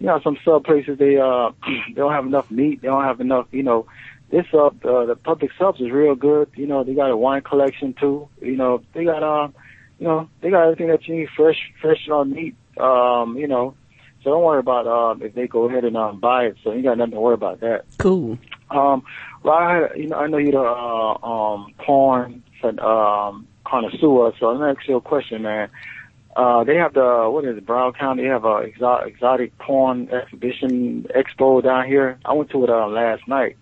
you know, some sub places they uh they don't have enough meat. They don't have enough, you know. This sub, uh, the Publix subs is real good. You know, they got a wine collection too. You know, they got uh, you know, they got everything that you need, fresh, fresh on meat. Um, you know, so don't worry about um if they go ahead and um buy it. So you got nothing to worry about that. Cool. Um, well, I you know, I know you're the uh, um, porn um, connoisseur, so I'm gonna ask you a question, man. Uh, they have the what is it, Broward County? They have a exotic, exotic porn exhibition expo down here. I went to it uh, last night,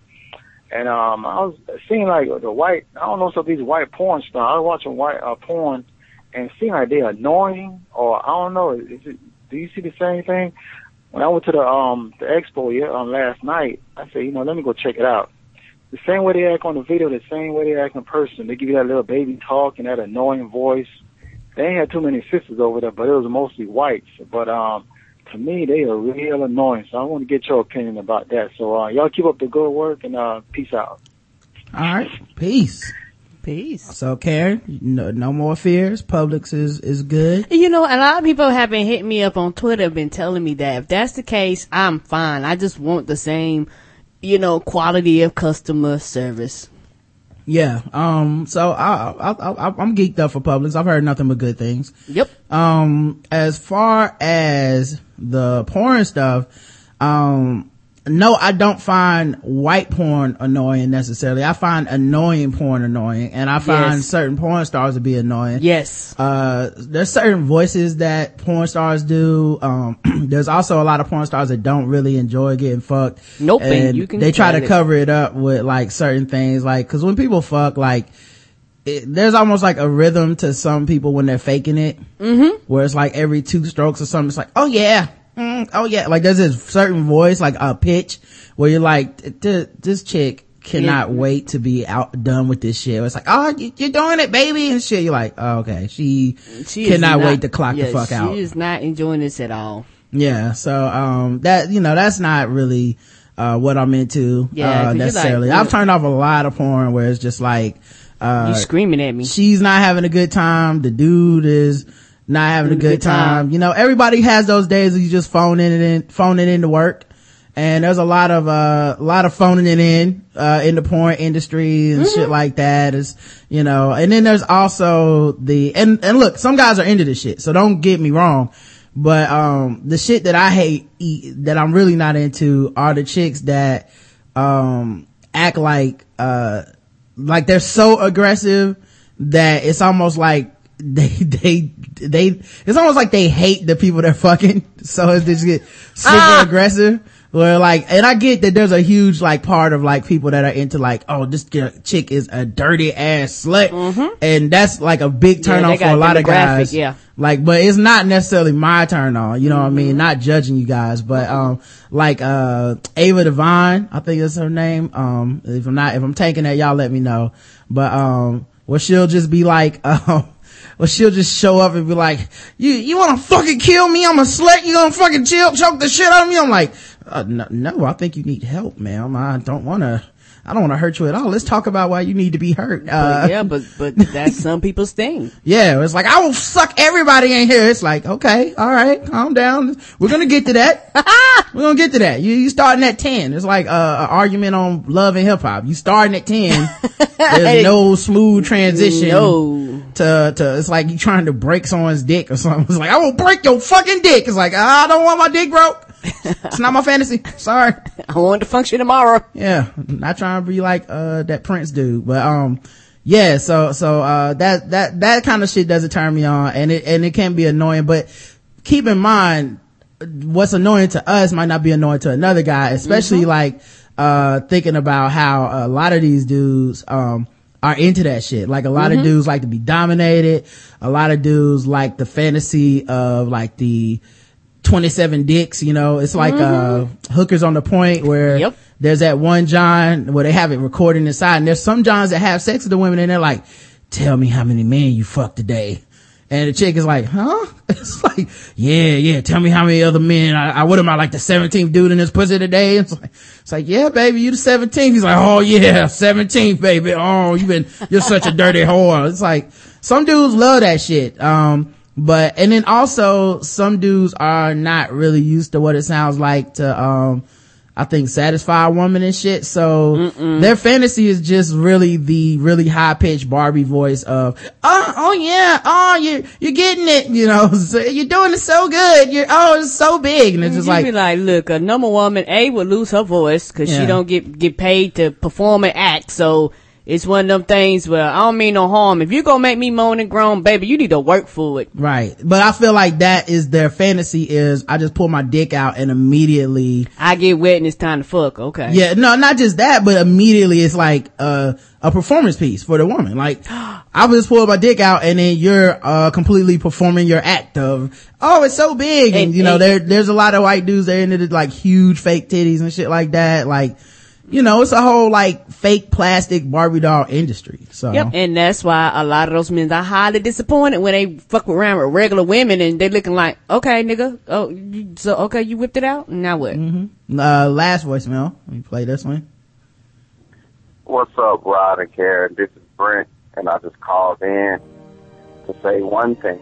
and um, I was seeing like the white. I don't know if these white porn stars. I was watching white uh, porn, and seeing like they're annoying, or I don't know. Is it? Do you see the same thing? When I went to the um the expo yeah, um, last night, I said, you know, let me go check it out. The same way they act on the video, the same way they act in person. They give you that little baby talk and that annoying voice. They ain't had too many sisters over there, but it was mostly whites. But um, to me, they are real annoying. So I want to get your opinion about that. So uh, y'all keep up the good work and uh, peace out. All right. Peace. Peace. So Karen, no, no more fears. Publix is, is good. You know, a lot of people have been hitting me up on Twitter, have been telling me that if that's the case, I'm fine. I just want the same, you know, quality of customer service. Yeah. Um, so I, I, I, I'm geeked up for Publix. I've heard nothing but good things. Yep. Um, as far as the porn stuff, um, no, I don't find white porn annoying necessarily. I find annoying porn annoying and I find Yes. certain porn stars to be annoying. Yes. Uh, there's certain voices that porn stars do. Um, there's also a lot of porn stars that don't really enjoy getting fucked. Nope, and you can they try to it. cover it up with like certain things, like, cause when people fuck, like, it, there's almost like a rhythm to some people when they're faking it. Mm-hmm. Where it's like every two strokes or something, it's like, oh yeah. Mm, oh yeah. Like there's this certain voice, like a pitch where you're like, "Th- th- this chick cannot Yeah. wait to be out done with this shit. It's like, oh, you- you're doing it, baby, and shit. You're like, oh, okay. She, She cannot not- wait to clock yeah, the fuck out. She is not enjoying this at all. Yeah. So, um, that, you know, that's not really, uh, what I'm into, Yeah, uh, necessarily. like, I've turned off a lot of porn where it's just like, uh, you screaming at me. she's not having a good time. The dude is not having a good time. You know, everybody has those days where you just phone in it in, phone it into work. And there's a lot of, uh, a lot of phoning it in, uh, in the porn industry and shit like that is, you know, and then there's also the, and, and look, some guys are into this shit. So don't get me wrong. But, um, the shit that I hate, e- that I'm really not into are the chicks that, um, act like, uh, like they're so aggressive that it's almost like they they they it's almost like they hate the people they're fucking so it's just get super Ah. aggressive where like and i get that there's a huge like part of like people that are into like oh this chick is a dirty ass slut and that's like a big turn Mm-hmm. Yeah, on they for a lot of guys yeah. like but it's not necessarily my turn on you know what i mean Mm-hmm. not judging you guys but um like uh Ava Devine i think that's her name um if i'm not if i'm taking that y'all let me know but um well she'll just be like um well she'll just show up and be like you you want to fucking kill me i'm a slut you gonna fucking chill choke the shit out of me i'm like uh, no, no i think you need help ma'am i don't want to I don't want to hurt you at all. Let's talk about why you need to be hurt. Uh, But yeah, but but that's some people's thing. yeah, it's like, I will suck everybody in here. It's like, okay, all right, calm down. We're gonna get to that. We're gonna get to that. You, you starting at 10. It's like, uh, an argument on love and hip hop. You starting at 10. There's no smooth transition. No. To, to, it's like you trying to break someone's dick or something. It's like, I will break your fucking dick. It's like, I don't want my dick broke. it's not my fantasy. Sorry. I want to function tomorrow. Yeah, not trying to be like uh that Prince dude, but um yeah, so so uh that that that kind of shit doesn't turn me on and it and it can be annoying, but keep in mind what's annoying to us might not be annoying to another guy, especially like uh thinking about how a lot of these dudes um are into that shit. Like a lot of dudes like to be dominated. A lot of dudes like the fantasy of like the 27 dicks, you know, it's like, uh, hookers on the point where Yep. there's that one John where they have it recorded inside and there's some Johns that have sex with the women and they're like, tell me how many men you fucked today. And the chick is like, huh? It's like, yeah, yeah, tell me how many other men. I, I what am I like the 17th dude in this pussy today? It's like, it's like, yeah, baby, you the 17th. He's like, oh yeah, 17th, baby. Oh, you been, you're such a dirty whore. It's like, some dudes love that shit. Um, but, and then also some dudes are not really used to what it sounds like to, um, I think satisfy a woman and shit. So their fantasy is just really the really high pitched Barbie voice of, oh, oh yeah, oh, you, you're getting it, you know, so you're doing it so good. You're, oh, it's so big. And it's just you like, be like, look, a number woman A would lose her voice because Yeah. she don't get get paid to perform and act. So it's one of them things where I don't mean no harm. If you gonna make me moan and groan, baby, you need to work for it. right. But I feel like that is their fantasy is I just pull my dick out and immediately I get wet and it's time to fuck. Okay. Yeah, no, not just that, but immediately it's like uh, a performance piece for the woman. Like, I just pull my dick out and then you're uh, completely performing your act of, oh, it's so big. And, And- you know, and- there, there's a lot of white dudes that are into like huge fake titties and shit like that. Like, you know, it's a whole like fake plastic Barbie doll industry. So, Yep, and that's why a lot of those men are highly disappointed when they fuck around with regular women and they looking like, okay, nigga, oh, so okay, you whipped it out, now what? Mm-hmm. uh, last voicemail. Let me play this one. What's up, Rod and Karen? This is Brent, and I just called in to say one thing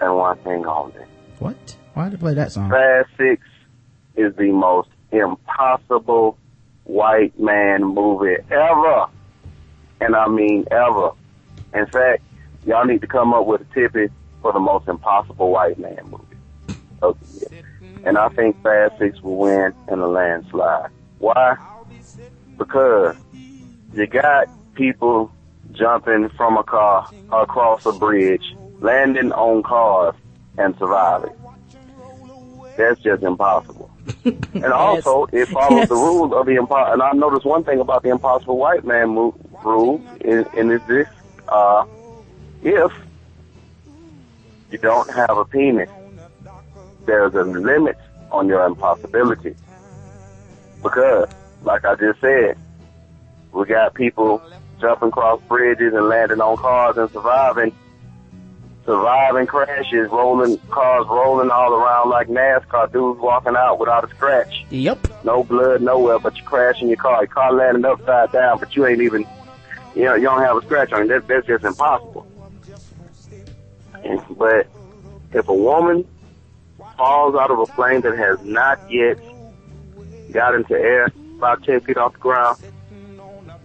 and one thing only. What? Why did I play that song? Fast Six is the most impossible white man movie ever. And I mean ever. In fact, y'all need to come up with a tippet for the most impossible white man movie. Okay. And I think Fast Six will win in a landslide. Why? Because you got people jumping from a car across a bridge, landing on cars, and surviving. That's just impossible. And also, it follows Yes. the rules of the impo- And I noticed one thing about the impossible white man mo- rule, and, and is this: uh, if you don't have a penis, there's a limit on your impossibility. Because, like I just said, we got people jumping across bridges and landing on cars and surviving. Surviving crashes, rolling cars rolling all around like NASCAR dudes walking out without a scratch. Yep. No blood nowhere, but you crashing your car. Your car landing upside down, but you ain't even, you know, you don't have a scratch on you. That, that's just impossible. And- But if a woman falls out of a plane that has not yet got into air about 10 feet off the ground,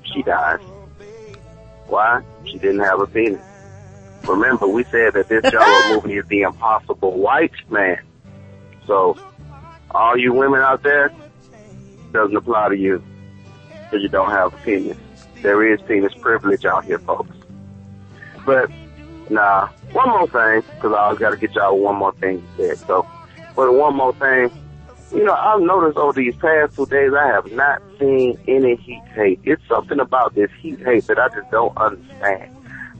she dies. Why? She didn't have a penis. Remember, we said that this genre movie is the impossible white man. So, all you women out there, doesn't apply to you because you don't have a penis. There is penis privilege out here, folks. But, nah, one more thing, because I always got to get y'all one more thing said. So, but one more thing, you know, I've noticed over these past two days, I have not seen any heat hate. It's something about this heat hate that I just don't understand.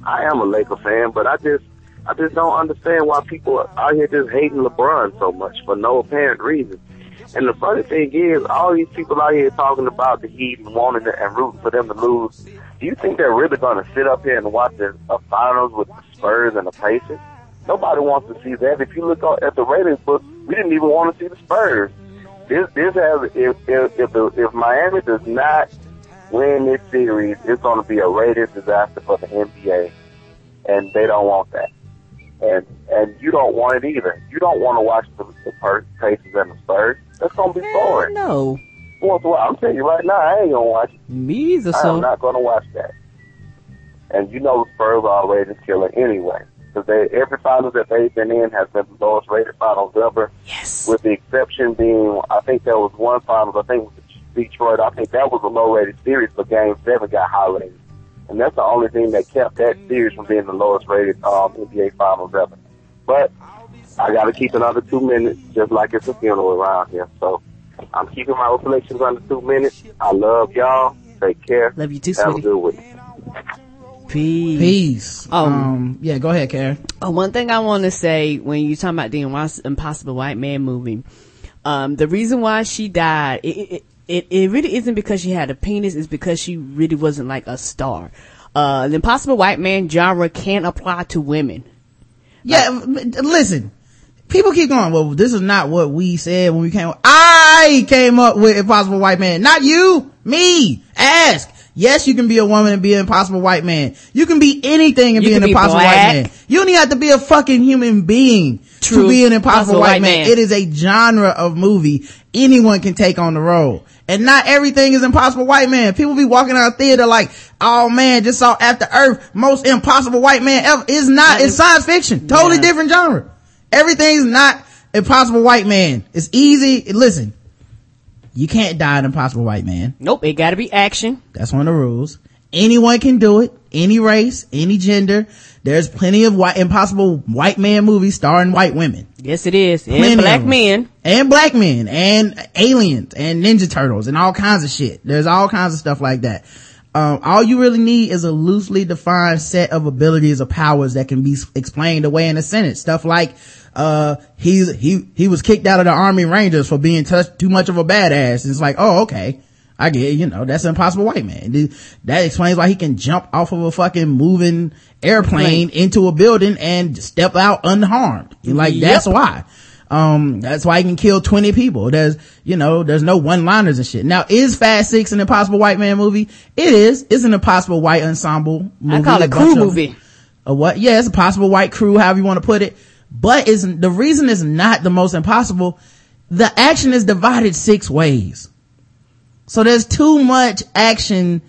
I am a Laker fan, but I just, I just don't understand why people are out here just hating LeBron so much for no apparent reason. And the funny thing is, all these people out here talking about the Heat and wanting it and rooting for them to lose. Do you think they're really going to sit up here and watch a, a finals with the Spurs and the Pacers? Nobody wants to see that. If you look at the ratings book, we didn't even want to see the Spurs. This this has if if if, the, if Miami does not win this series, it's going to be a rated disaster for the NBA, and they don't want that. And and you don't want it either. You don't want to watch the, the per- Pacers and the Spurs. That's going to be boring. No. Once in a while, I'm telling you right now, I ain't gonna watch it. Me either, I so. am not gonna watch that. And you know the Spurs are a rated killer anyway. Because they, every finals that they've been in has been the lowest rated finals ever. Yes. With the exception being, I think there was one finals, I think it was Detroit. I think that was a low rated series, but game seven got high rated. And that's the only thing that kept that series from being the lowest rated um, NBA finals ever. But I gotta keep another two minutes, just like it's a funeral around here. So I'm keeping my reflections under two minutes. I love y'all. Take care. Love you too, Have a sweetie. good week. Peace. Peace. Um, Um, yeah, go ahead, Karen. Uh, one thing I want to say when you talking about the Impossible White Man movie, um, the reason why she died, it, it, it, it really isn't because she had a penis, it's because she really wasn't like a star. Uh, the Impossible White Man genre can't apply to women. Yeah, but listen. People keep going, well, this is not what we said when we came, up. I came up with Impossible White Man. Not you, me. Ask. Yes, you can be a woman and be an impossible white man. You can be anything and You be an be impossible black. white man. You don't even have to be a fucking human being True. to be an impossible Impossible white, white man. man. It is a genre of movie anyone can take on the role. And not everything is impossible white man. People be walking out of theater like, oh man, just saw After Earth, most impossible white man ever. It's not, it's science fiction. Totally Yeah. different genre. Everything's not impossible white man. It's easy. Listen, you can't die an impossible white man. Nope, it gotta be action. That's one of the rules. Anyone can do it. Any race, any gender. There's plenty of white, impossible white man movies starring white women. Yes, it is. Plenty And black men. And black men and aliens and ninja turtles and all kinds of shit. There's all kinds of stuff like that. Um, all you really need is a loosely defined set of abilities or powers that can be explained away in a sentence. Stuff like, uh, he's, he, he was kicked out of the army rangers for being too much of a badass. And it's like, oh, okay. I get, you know, that's an impossible white man. That explains why he can jump off of a fucking moving airplane into a building and step out unharmed. Like, Yep. that's why. Um, that's why he can kill 20 people. There's, you know, there's no one-liners and shit. Now, is Fast Six an impossible white man movie? It is. It's an impossible white ensemble movie. I call A it crew of- movie. a what? Yeah, it's a possible white crew, however you want to put it. But is the reason it's not the most impossible. The action is divided six ways. So there's too much action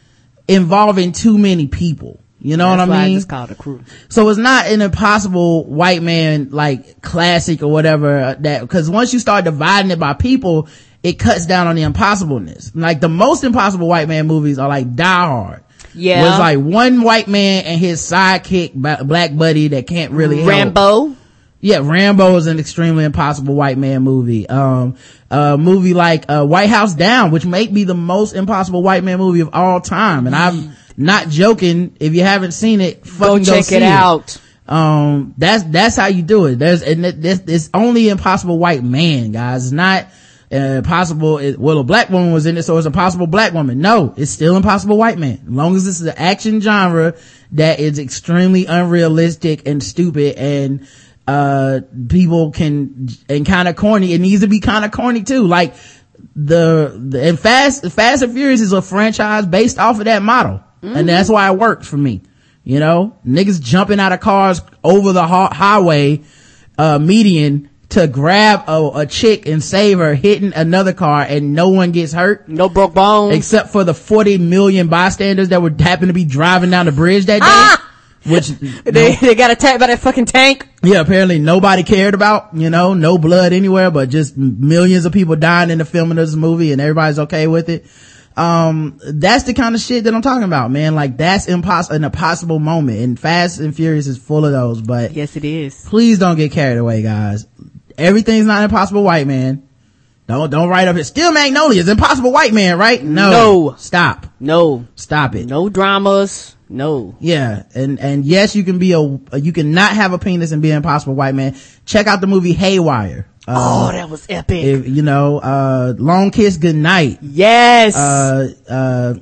involving too many people. You know That's what I mean? I just called a crew. So it's not an impossible white man like classic or whatever uh, that because once you start dividing it by people, it cuts down on the impossibleness. Like the most impossible white man movies are like Die Hard. Yeah. It's like one white man and his sidekick black buddy that can't really help. Yeah, Rambo is an extremely impossible white man movie. Um, a movie like, uh, White House Down, which may be the most impossible white man movie of all time. And I'm not joking. If you haven't seen it, fucking Go check see it out. Um, that's, that's how you do it. There's, and this, it's only impossible white man, guys. It's not, uh, impossible. It, well, a black woman was in it, so it's a possible black woman. No, it's still impossible white man. As long as this is an action genre that is extremely unrealistic and stupid and, uh, people can, and kind of corny. It needs to be kind of corny too. Like, the, the and fast fast and furious is a franchise based off of that model. And that's why it worked for me. You know? Niggas jumping out of cars over the hi- highway uh median to grab a, a chick and save her hitting another car and no one gets hurt. No broke bones. except for the 40 million bystanders that would happen to be driving down the bridge that day which They, they got attacked by that fucking tank. yeah, apparently nobody cared about, you know, no blood anywhere, but just millions of people dying in the filming of this movie and everybody's okay with it. Um, that's the kind of shit that I'm talking about, man. Like that's impossible, an impossible moment and Fast and Furious is full of those, but Yes, it is. please don't get carried away, guys. Everything's not impossible white man. Don't, don't write up here. Steel Magnolia is impossible white man, right? No. No. Stop. No. Stop it. No dramas. No. Yeah, and and yes, you can be a you can not have a penis and be an impossible white man. Check out the movie Haywire. Uh, Oh, that was epic. if, you know, uh, Long Kiss Goodnight. yes. Uh, uh,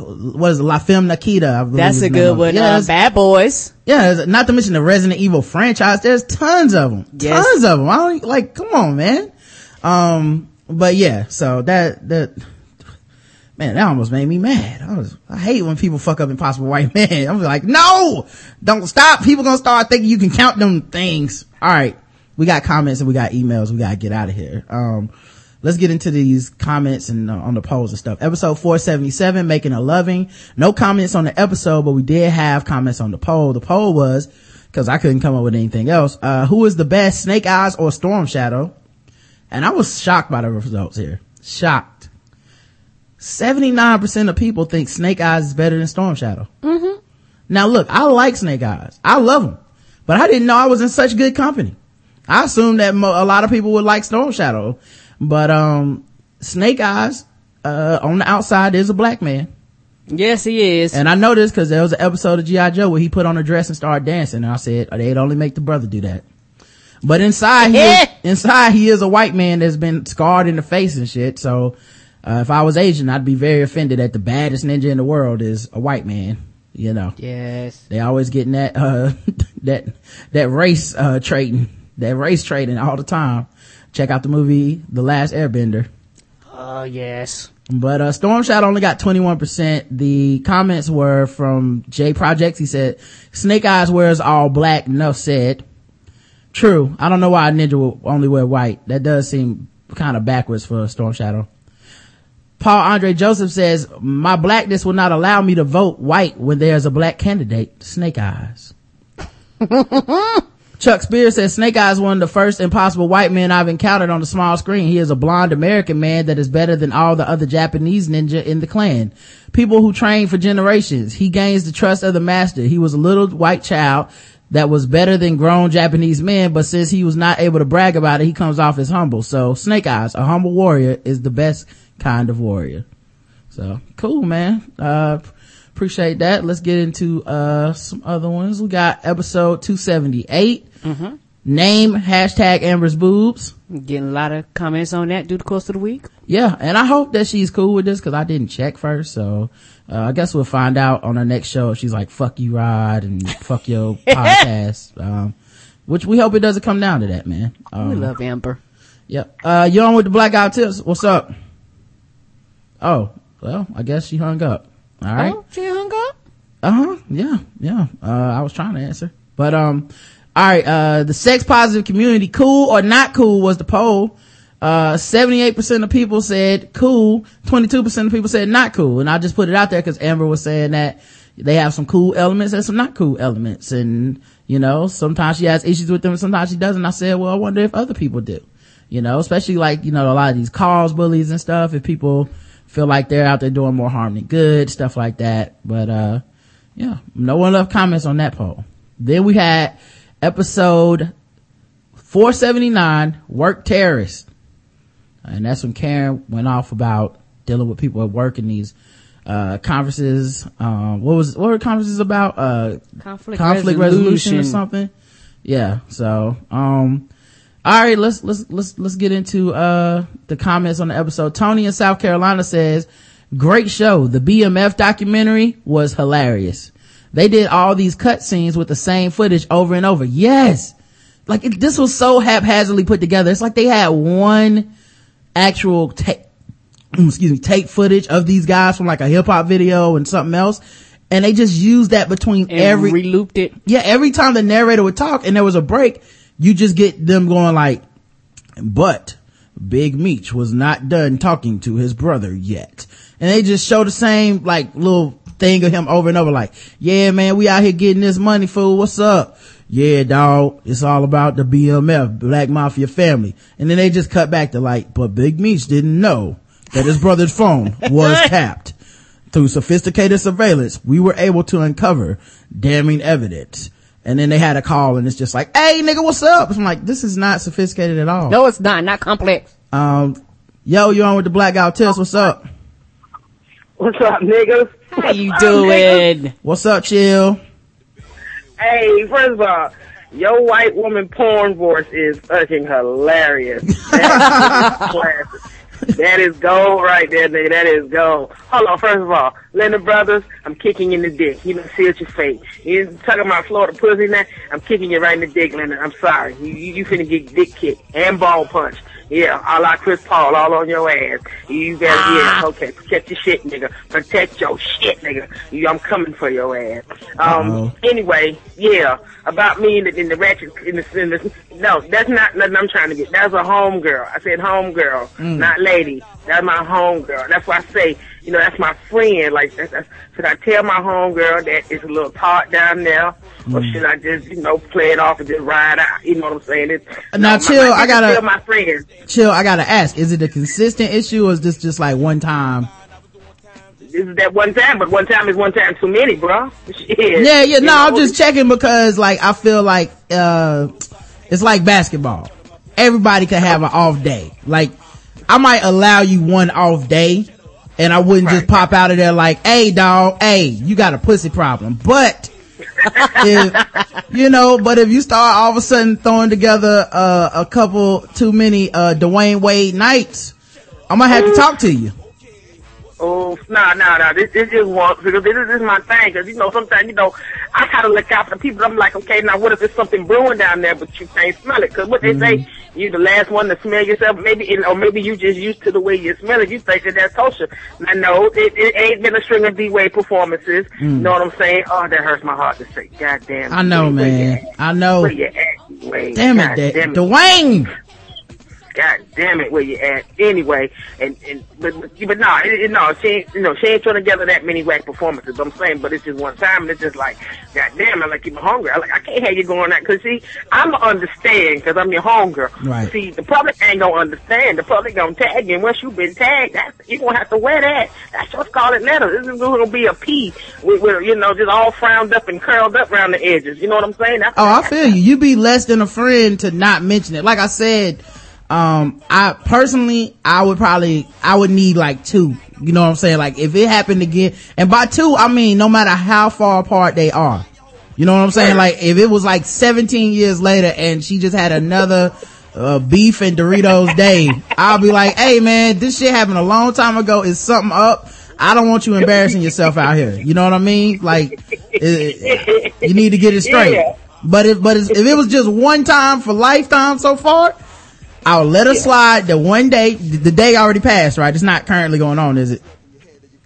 what is it? La Femme Nikita. That's a good one. Yeah, uh, Bad Boys. yeah, not to mention the Resident Evil franchise. There's tons of them. Yes. Tons of them. I don't like. Come on, man. Um, but yeah. So that that man, that almost made me mad. I was, I hate when people fuck up Impossible White Man. I'm like, no, don't stop. People gonna start thinking you can count them things. All right. We got comments and we got emails. We gotta get out of here. Um, let's get into these comments and uh, on the polls and stuff. Episode 477, making a loving. No comments on the episode, but we did have comments on the poll. The poll was, cause I couldn't come up with anything else, uh, who is the best, Snake Eyes or Storm Shadow? And I was shocked by the results here. Shocked. 79% of people think Snake Eyes is better than Storm Shadow. Mm-hmm. Now look, I like Snake Eyes. I love him. But I didn't know I was in such good company. I assumed that mo- a lot of people would like Storm Shadow. But, um, Snake Eyes, uh, on the outside is a black man. Yes, he is. And I know this because there was an episode of G.I. Joe where he put on a dress and started dancing. And I said, they'd only make the brother do that. But inside, he is, inside he is a white man that's been scarred in the face and shit. So, uh, if I was Asian, I'd be very offended that the baddest ninja in the world is a white man. You know. Yes. They always getting that, uh, that, that race, uh, trading, that race trading all the time. Check out the movie, The Last Airbender. Oh, yes. But, uh, Storm Shadow only got 21%. The comments were from J Projects. He said, Snake Eyes wears all black. No said. True. I don't know why a ninja will only wear white. That does seem kind of backwards for a Storm Shadow. Paul Andre Joseph says, my blackness will not allow me to vote white when there's a black candidate. Snake Eyes. Chuck Spears says Snake Eyes one of the first impossible white men I've encountered on the small screen. He is a blonde American man that is better than all the other Japanese ninja in the clan. People who train for generations. He gains the trust of the master. He was a little white child that was better than grown Japanese men, but since he was not able to brag about it, he comes off as humble. So Snake Eyes, a humble warrior, is the best kind of warrior. So cool, man. Uh, appreciate that. Let's get into, uh, some other ones. We got episode 278. Mm-hmm. Name hashtag Amber's boobs. Getting a lot of comments on that through the course of the week. Yeah, and I hope that she's cool with this because I didn't check first. So uh, I guess we'll find out on our next show if she's like "fuck you, Rod" and "fuck your podcast." Um, which we hope it doesn't come down to that, man. Um, we love Amber. Yep. Uh, you on with the Black Guy Who Tips? What's up? Oh, well, I guess she hung up. All right. Oh, she hung up? Uh huh. Yeah. Yeah. Uh, I was trying to answer, but, um, all right. Uh, the sex positive community, cool or not cool was the poll. Uh, 78% of people said cool. 22% of people said not cool. And I just put it out there because Amber was saying that they have some cool elements and some not cool elements. And, you know, sometimes she has issues with them and sometimes she doesn't. I said, well, I wonder if other people do, you know, especially like, you know, a lot of these cause bullies and stuff. If people, feel like they're out there doing more harm than good, stuff like that. But, uh, yeah, no one left comments on that poll. Then we had episode 479, work terrorist. And that's when Karen went off about dealing with people at work in these, uh, conferences. Um, what was, what were conferences about? Uh, conflict, conflict resolution. resolution or something. Yeah. So, um, all right, let's let's let's let's get into uh the comments on the episode. Tony in South Carolina says, "Great show. The BMF documentary was hilarious. They did all these cut scenes with the same footage over and over. Yes, like it, this was so haphazardly put together. It's like they had one actual tape, mm, excuse me, tape footage of these guys from like a hip hop video and something else." And they just used that between And every re-looped it. yeah, every time the narrator would talk and there was a break, you just get them going like, but Big Meech was not done talking to his brother yet. And they just show the same like little thing of him over and over like, yeah, man, we out here getting this money, fool. What's up? Yeah, dog. It's all about the BMF, Black Mafia family. And then they just cut back to like, but Big Meech didn't know that his brother's phone was tapped. Through sophisticated surveillance, we were able to uncover damning evidence. And then they had a call and it's just like, hey nigga, what's up? I'm like, this is not sophisticated at all. No, it's not. Not complex. Um, yo, you on with the blackout test? What's up? What's up, niggas? How you doing? What's up, chill? Hey, first of all, your white woman porn voice is fucking hilarious. That is classic. Gold right there, nigga. That is gold. Hold on, first of all, Linda Brothers, I'm kicking in the dick. You don't see it your face. You talking about Florida pussy now? I'm kicking you right in the dick, Linda. I'm sorry. You, you, you finna get dick kicked and ball punched. Yeah, a la Chris Paul, all on your ass. You better, yeah, okay, protect your shit, nigga. Protect your shit, nigga. You, I'm coming for your ass. Um, Uh-oh. anyway, yeah, about me in the, in the ratchet, in the, in the, no, that's not nothing I'm trying to get. That's a home girl. I said home girl, Mm. not lady. That's my home girl. That's why I say, you know, that's my friend. Like, that's, that's, should I tell my home girl that it's a little tart down there? Or Mm. should I just, you know, play it off and just ride out? You know what I'm saying? It's, Now, no, chill, I gotta- tell my friend. Chill, I gotta ask, is it a consistent issue or is this just like one time? This is that one time, but one time is one time too many, bro. Shit. Yeah, yeah, no, I'm just checking because like I feel like, uh, it's like basketball. Everybody could have an off day. Like, I might allow you one off day and I wouldn't just pop out of there like, hey dog, hey, you got a pussy problem. But, if, you know, but if you start all of a sudden throwing together, uh, a couple too many, uh, Dwyane Wade nights, I'm gonna have to talk to you. Oh, no, no, no. This, this just wants, because this, this is my thing. Because, you know, sometimes, you know, I gotta look out for the people. I'm like, okay, now what if there's something brewing down there, but you can't smell it? Because what they say, mm-hmm. you the last one to smell yourself, maybe, or maybe you just used to the way you smell it. You think that that's kosher. Now, no, it, it ain't been a string of D-Wade performances. Mm. You know what I'm saying? Oh, that hurts my heart to say. God damn. I know, man. I know. Where you at, Wade? Damn it, Da- Dwyane! God damn it, where you at? Anyway, and and but but, but no, it, no, she ain't you know she ain't throwing together that many whack performances. I'm saying, but it's just one time, and it's just like, God damn, I like keep you hungry. I like I can't have you going out because see, I'm understand because I'm your hunger. Right. See, the public ain't gonna understand. The public gonna tag you. And once you've been tagged, that's you gonna have to wear that. That's your scarlet letter. This is gonna be a P with, with you know just all frowned up and curled up around the edges. You know what I'm saying? That's Oh, I feel you. You be less than a friend to not mention it. Like I said, um, I personally, I would probably, I would need like two. You know what I'm saying? Like if it happened again, and by two, I mean no matter how far apart they are. You know what I'm saying? Like if it was like 17 years later and she just had another uh, beef and Doritos day, I'll be like, hey man, this shit happened a long time ago. Is something up? I don't want you embarrassing yourself out here. You know what I mean? Like, it, you need to get it straight. Yeah. But if, but if it was just one time for lifetime so far, I'll let her slide the one day, the day already passed, right? It's not currently going on, is it?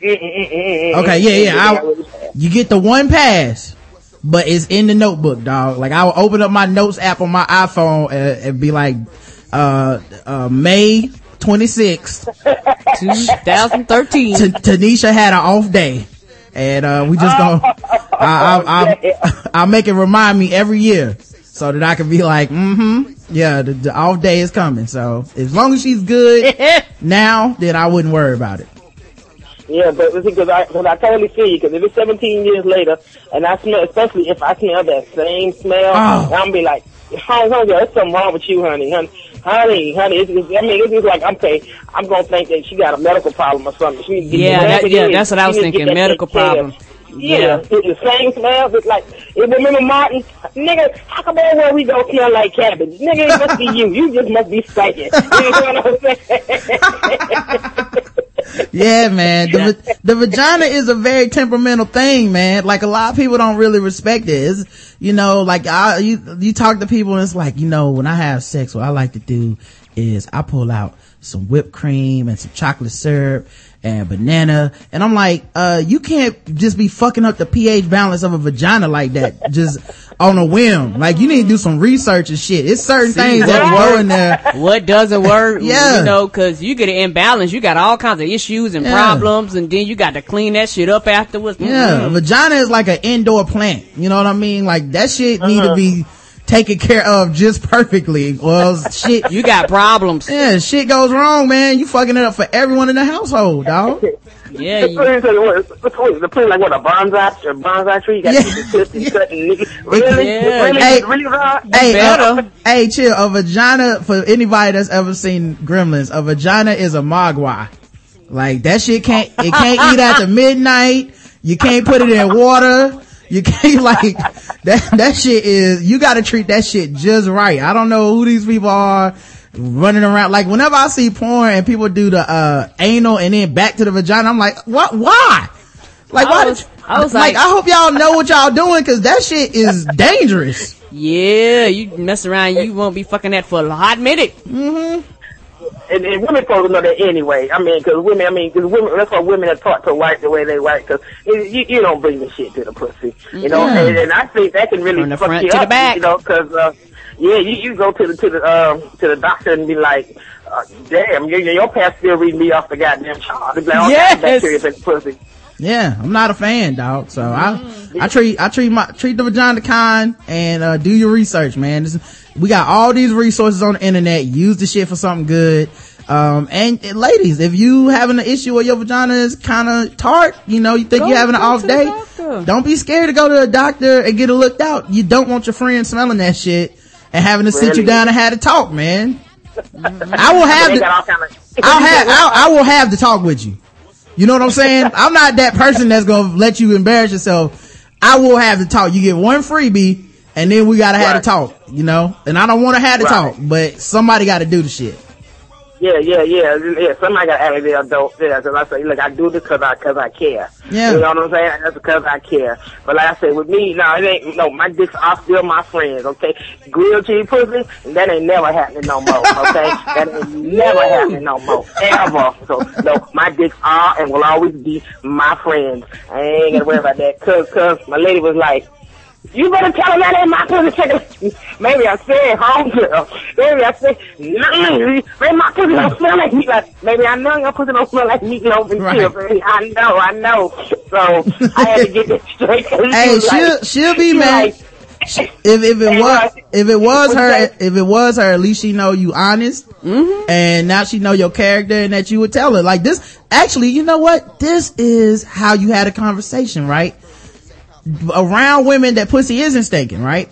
Okay, Okay, yeah, yeah. I, you get the one pass, but it's in the notebook, dog. Like I will open up my notes app on my iPhone and, and be like, uh, uh, May 26th, 2013. T- Tanisha had an off day. And, uh, we just gonna, I, I, I, I'll make it remind me every year so that I can be like, mm-hmm, yeah, the, the off day is coming. So as long as she's good now, then I wouldn't worry about it. Yeah, but because I, cause I totally see you. Because if it's 17 years later, and I smell, especially if I smell that same smell, Oh. I'm be like, honey, honey, there's something wrong with you, honey, honey, honey, honey. It's, it's, I mean, it's just like okay, I'm gonna think that she got a medical problem or something. She get Yeah, that- yeah, is, that's what I was needs to get thinking, medical problem. care Yeah, it's the same smell. It's like, you remember Martin? Nigga, how come everywhere we go smell like cabbage? Nigga, it must be you. You just must be stinking. You know what I'm saying? yeah, man. The, the vagina is a very temperamental thing, man. Like a lot of people don't really respect it. It's, you know, like I, you, you talk to people and it's like, you know, when I have sex, what I like to do is I pull out some whipped cream and some chocolate syrup and banana. And I'm like, uh, you can't just be fucking up the pH balance of a vagina like that, just on a whim. Like you need to do some research and shit. It's certain things that go in there. What doesn't work? Yeah. You know, cause you get an imbalance. You got all kinds of issues and Yeah. problems and then you got to clean that shit up afterwards. Yeah, a Mhm. vagina is like an indoor plant. You know what I mean? Like that shit need to be taken care of just perfectly. Well, shit. You got problems. Yeah, shit goes wrong, man. You fucking it up for everyone in the household, dog. Yeah, The plant, what, what's what, the plant like what a bonsai, a bonsai tree? You got Yeah. to keep it and cut and nigga. Really? Yeah. Really? Hey. really, Rod? Hey, uh, hey, chill. A vagina for anybody that's ever seen Gremlins. A vagina is a mogwai. Like that shit can't. It can't eat after midnight. You can't put it in water. You can't like that. That shit is. You got to treat that shit just right. I don't know who these people are running around. Like whenever I see porn and people do the uh anal and then back to the vagina, I'm like, what? Why? Like I was- did I was like, like- I hope y'all know what y'all doing because that shit is dangerous. Yeah, you mess around, you won't be fucking that for a hot minute. And, and women supposed to know that anyway. I mean, because women, I mean, because women, that's why women are taught to wipe the way they wipe. Because you, you don't bring the shit to the pussy, you know. And, and I think that can really From the fuck front you to the up, back. you know. Because uh, yeah, you, you go to the to the um to the doctor and be like, uh, damn, your your past still reading me off the goddamn chart. It's like all Yes. bacteria in the pussy. Yeah, I'm not a fan, dog. So Mm-hmm. I, I treat, I treat my, treat the vagina kind and, uh, do your research, man. This, we got all these resources on the internet. Use the shit for something good. Um, and, and ladies, if you having an issue where your vagina is kind of tart, you know, you think Go- you're having an off day, don't be scared to go to a doctor and get it looked out. You don't want your friend smelling that shit and having to sit you down and have to talk, man. I will have They the, got all kind of. I'll have, I'll, I will have to talk with you. You know what I'm saying? I'm not that person that's gonna let you embarrass yourself. I will have to talk. You get one freebie and then we gotta have Right. to talk, you know? And I don't wanna have to Right. talk, but somebody gotta do the shit. Yeah, yeah, yeah, yeah. Somebody got to act like they're adult. Yeah, because I say, look, I do this because I, cause I care. Yeah. You know what I'm saying? That's because I care. But like I said, with me, no, it ain't, no, my dicks are still my friends, okay? Grilled cheese pussy, that ain't never happening no more, okay? that ain't never happening no more, ever. So, no, my dicks are and will always be my friends. I ain't gonna worry about that. Cause, cause my lady was like, you better tell him that ain't my pussy. Maybe I said homegirl. Maybe I said, maybe my pussy don't smell like meat. Like, maybe I know your pussy don't smell like meatloaf and Right. I know, I know. So I had to get this straight. Hey, was she'll, like- she'll be mad. like, If, if it was, if it was her, if it was her, at least she know you honest. Mm-hmm. And now she know your character and that you would tell her. Like this, actually, you know what? This is how you had a conversation, right? Around women that pussy isn't stinking, right?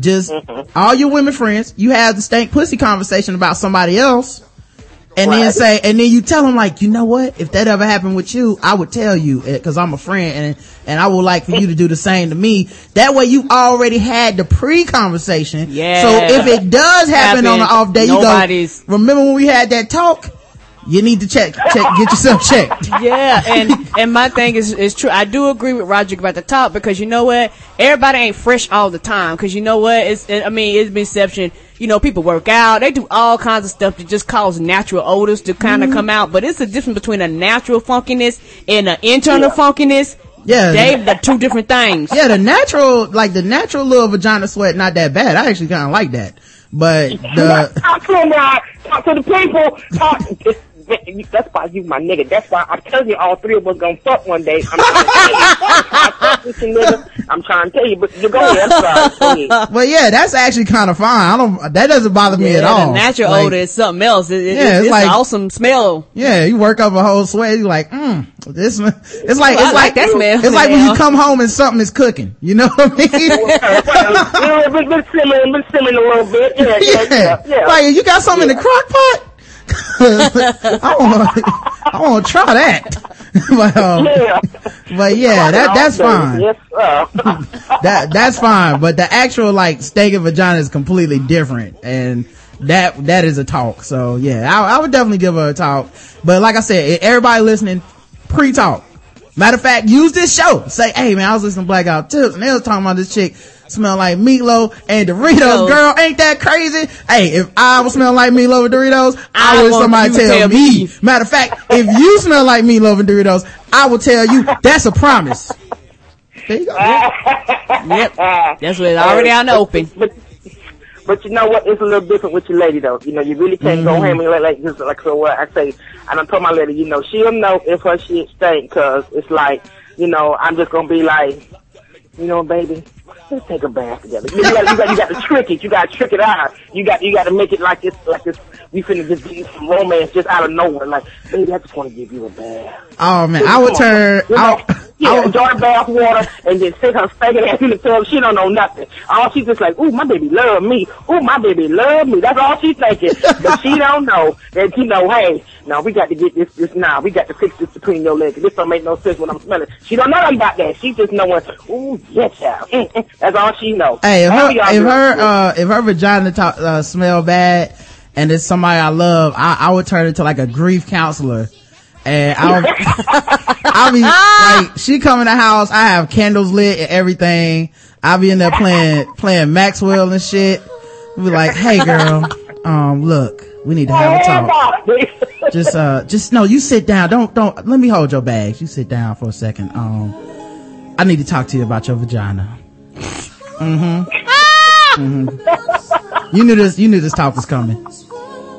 Just Mm-hmm. all your women friends, you have the stank pussy conversation about somebody else. And then say, and then you tell them like, you know what? If that ever happened with you, I would tell you because I'm a friend and, and I would like for you to do the same to me. That way you already had the pre-conversation. Yeah. So if it does happen on an Happen. off day, you go, remember when we had that talk? You need to check, check, get yourself checked. yeah, and and my thing is is true. I do agree with Roger about the top because you know what, everybody ain't fresh all the time. Because you know what, it's I mean it's misception. You know, people work out, they do all kinds of stuff to just cause natural odors to kind of mm-hmm. come out. But it's a difference between a natural funkiness and an internal funkiness. Yeah. they the two different things. Yeah, the natural, like the natural little vagina sweat, not that bad. I actually kind of like that. But the, talk to him, Rod. Talk to the people. Talk. It's, that's why you my nigga. That's why I'm telling you all three of us gonna fuck one day. I'm trying to tell you. I'm trying to tell you, nigga. I'm trying to tell you, but you go ahead. I'm sorry. But yeah, that's actually kind of fine. I don't, that doesn't bother me Yeah, at all. the natural Like, odor is something else. It, it, Yeah, it's it's, like- an awesome smell. Yeah, you work up a whole sweat. You're like, mm, this. It's like I it's like like that smell. It's like when you come home and something is cooking. You know what I mean? yeah, been, been simmering, been simmering a little bit. Yeah, yeah, yeah. yeah. Like you got something in the crock pot. I want. I want to try that. but um, yeah. but yeah, that that's fine. Yes, sir. That that's fine. But the actual like steak and vagina is completely different, and that that is a talk. So yeah, I, I would definitely give her a talk. But like I said, everybody listening, pre-talk. Matter of fact, use this show. Say, hey man, I was listening to Blackout Tips, and they was talking about this chick smell like meatloaf and Doritos. Doritos. Girl, ain't that crazy? Hey, if I was smell like meatloaf and Doritos, I, I would somebody tell tell me. me. Matter of fact, if you smell like meatloaf and Doritos, I will tell you. That's a promise. There you go. Yep, that's what already out in the open. But, but you know what? It's a little different with your lady though. You know, you really can't go mm-hmm. ham and like, like just like so. What I say, and I told my lady, you know, she'll know if her shit stink, cause it's like, you know, I'm just gonna be like, you know, baby, let's take a bath together. You got, you got, you got to trick it. You got to trick it out. You got, you got to make it like it's, like it's. We finna just get some romance just out of nowhere. Like, baby, I just want to give you a bath. Oh man, I would turn. You know, I, yeah, I would, enjoy bath water and then sit her stinking ass in the tub. She don't know nothing. All she's just like, ooh, my baby love me. Ooh, my baby love me. That's all she's thinking. but she don't know that, you know, hey, now we got to get this, this, now we got to fix this between your legs. This don't make no sense when I'm smelling. She don't know nothing about that. She just knowing, ooh, yes, child. Mm, mm. That's all she know. Hey, if her, if her, uh, if her vagina ta- uh, smell bad and it's somebody I love, I, I would turn into like a grief counselor. And I'll, I'll be like, she come in the house, I have candles lit and everything. I'll be in there playing, playing Maxwell and shit. Be like, hey girl, um, look, We need to have a talk. just, uh, just, no, you sit down. Don't, don't, let me hold your bags. You sit down for a second. Um, I need to talk to you about your vagina. Mm-hmm. mm-hmm. You knew this, you knew this talk was coming.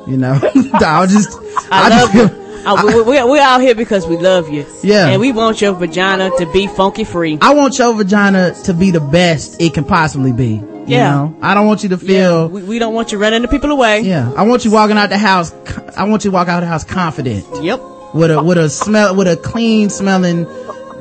You know, I was just, I, I love just, you. We, we, we're out here because we love you. Yeah. And we want your vagina to be funky free. I want your vagina to be the best it can possibly be. You Yeah. know? I don't want you to feel, We, we don't want you running the people away. yeah. I want you walking out the house, I want you to walk out the house confident. Yep. with a with a smell with a clean smelling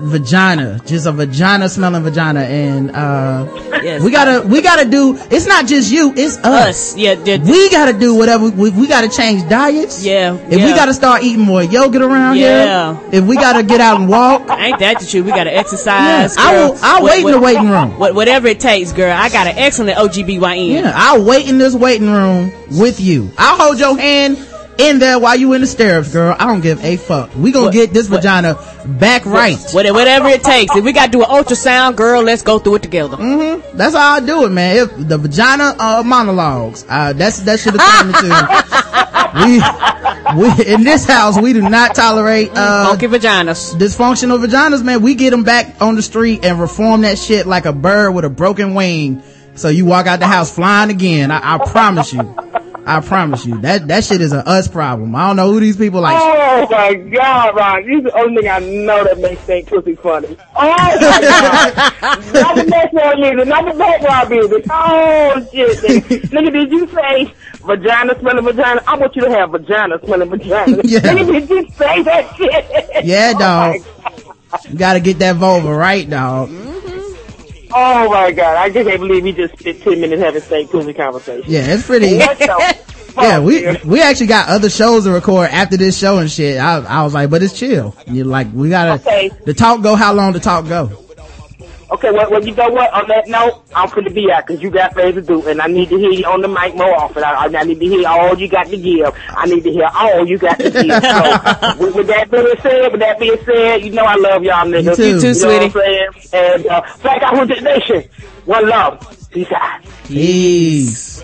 vagina just a vagina smelling vagina and uh Yes. we gotta we gotta do it's not just you it's us, Us. Yeah. the- the- we gotta do whatever we, we gotta change diets Yeah. if we gotta start eating more yogurt around Yeah. here if we gotta get out and walk Ain't that the truth? We gotta exercise. Yeah, I will. I'll What- wait in the waiting room. What, whatever it takes, girl. I got an excellent OBGYN. yeah i'll wait in this waiting room with you i'll hold your hand in there while you in the stirrups girl i don't give a fuck we gonna What- get this what- vagina back right What- Whatever it takes. If we gotta do an ultrasound, girl, let's go through it together. Mm-hmm. That's how I do it, man. If the vagina uh, monologues. Uh, that's that should have turned into. We we in this house we do not tolerate uh Funky vaginas. dysfunctional vaginas, man. We get them back on the street and reform that shit like a bird with a broken wing. So you walk out the house flying again. I, I promise you. I promise you that that shit is a us problem. I don't know who these people like. Oh my God, Ron! You're the only thing I know that makes St. Pussy funny. Oh my God! not the background music, not the background music. Oh shit! Nigga, did you say vagina smelling vagina? I want you to have vagina smelling vagina. Yeah. Nigga, did you say that shit? Yeah, Oh dog. my You gotta get that vulva right, dog. Oh my God! I just can't believe we just spent ten minutes having St. Pussy conversation. Yeah, it's pretty. What the fuck, Yeah, we we actually got other shows to record after this show and shit. I I was like, but it's chill. You're like, we gotta Okay. the talk go. How long the talk go? Okay, well, well, you know what? On that note, I'm finna be out because you got things to do, and I need to hear you on the mic more often. I, I need to hear all you got to give. I need to hear all you got to give. So, with, with that being said, with that being said, you know I love y'all niggas. too. You too, know sweetie. I'm? And uh, Black Out Nation, one love. Peace out. Peace.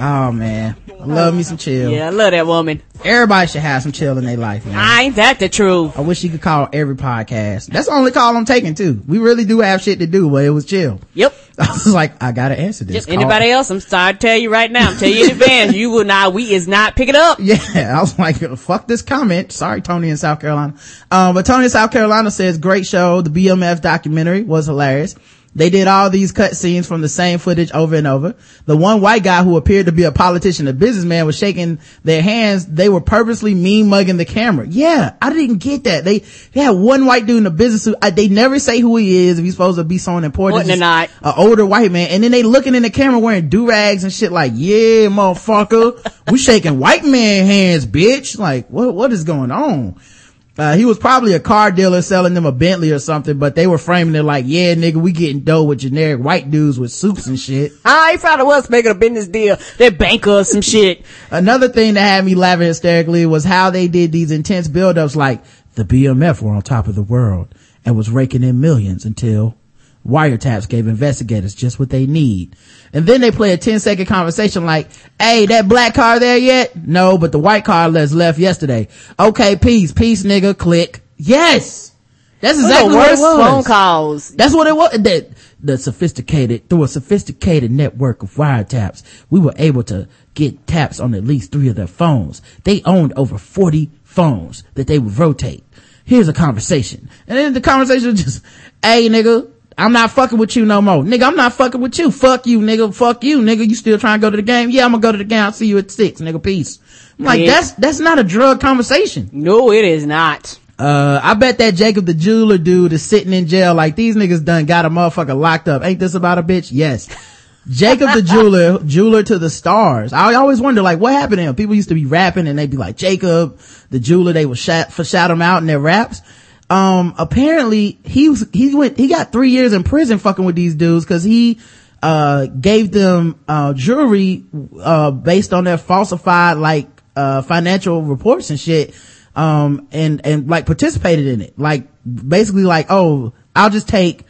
Oh man, I love me some chill. Yeah, I love that woman. Everybody should have some chill in their life, man. Ain't that the truth? I wish you could call every podcast. That's the only call I'm taking too. We really do have shit to do, but it was chill. Yep. I was like, I gotta answer this. Just call. anybody else, I'm sorry to tell you right now. I'm telling you in advance, you will not, we is not picking up. Yeah, I was like, fuck this comment. Sorry, Tony in South Carolina. Um, but Tony in South Carolina says, great show. The BMF documentary was hilarious. They did all these cut scenes from the same footage over and over. The one white guy who appeared to be a politician, a businessman, was shaking their hands. They were purposely mean mugging the camera. Yeah, I didn't get that. They, they had one white dude in a business suit. I, they never say who he is if he's supposed to be someone important. Important or not. An older white man. And then they looking in the camera wearing do-rags and shit like, yeah, motherfucker. we shaking white man hands, bitch. Like, what, what is going on? Uh, he was probably a car dealer selling them a Bentley or something, but they were framing it like, yeah, nigga, we getting dough with generic white dudes with suits and shit. Ah, he probably was making a business deal. They're banker or some shit. Another thing that had me laughing hysterically was how they did these intense buildups like the BMF were on top of the world and was raking in millions until wiretaps gave investigators just what they need. And then they play a 10 second conversation like, hey, that black car there yet? No, but the white car that's left yesterday. Okay, peace, peace nigga, click. Yes! That's exactly the what it worst was. phone calls. That's what it was. That the sophisticated through a sophisticated network of wiretaps, we were able to get taps on at least three of their phones. They owned over forty phones that they would rotate. Here's a conversation, and then the conversation was just, "Hey, nigga." I'm not fucking with you no more. Nigga, I'm not fucking with you. Fuck you, nigga. Fuck you, nigga. You still trying to go to the game? Yeah, I'm gonna go to the game. I'll see you at six, nigga. Peace. I'm like, Yeah. that's, that's not a drug conversation. No, it is not. Uh, I bet that Jacob the jeweler dude is sitting in jail like these niggas done got a motherfucker locked up. Ain't this about a bitch? Yes. Jacob the jeweler, jeweler to the stars. I always wonder like what happened to him. People used to be rapping and they'd be like Jacob the jeweler. They would shout, for shout him out in their raps. Um, apparently he was, he went, he got three years in prison fucking with these dudes cause he, uh, gave them, uh, jewelry, uh, based on their falsified like, uh, financial reports and shit um and and like participated in it like basically like oh i'll just take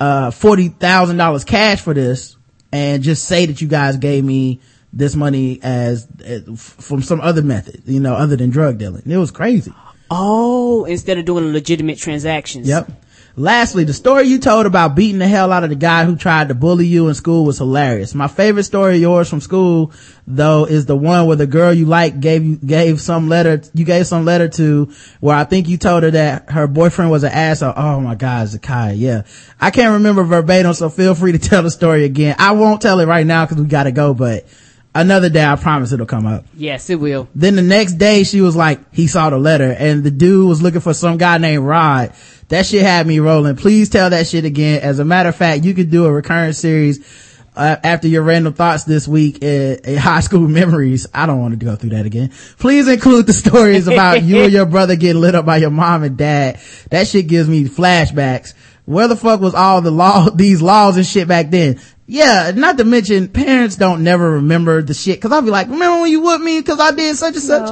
uh forty thousand dollars cash for this and just say that you guys gave me this money as, as from some other method, you know, other than drug dealing. It was crazy. Oh, instead of doing legitimate transactions. Yep. Lastly, the story you told about beating the hell out of the guy who tried to bully you in school was hilarious. My favorite story of yours from school, though, is the one where the girl you like gave you, gave some letter, you gave some letter to where I think you told her that her boyfriend was an asshole. Oh my God, Zakiya. Yeah. I can't remember verbatim, so feel free to tell the story again. I won't tell it right now because we gotta go, but another day I promise it'll come up. Yes, it will. Then the next day she was like, he saw the letter and the dude was looking for some guy named Rod. That shit had me rolling. Please tell that shit again. As a matter of fact, you could do a recurrent series uh, after your random thoughts this week in, in high school memories. I don't want to go through that again. Please include the stories about you and your brother getting lit up by your mom and dad. That shit gives me flashbacks. Where the fuck was all the law, these laws and shit back then? Yeah, not to mention parents don't never remember the shit. Cause I'll be like, remember when you whooped me cause I did such and such?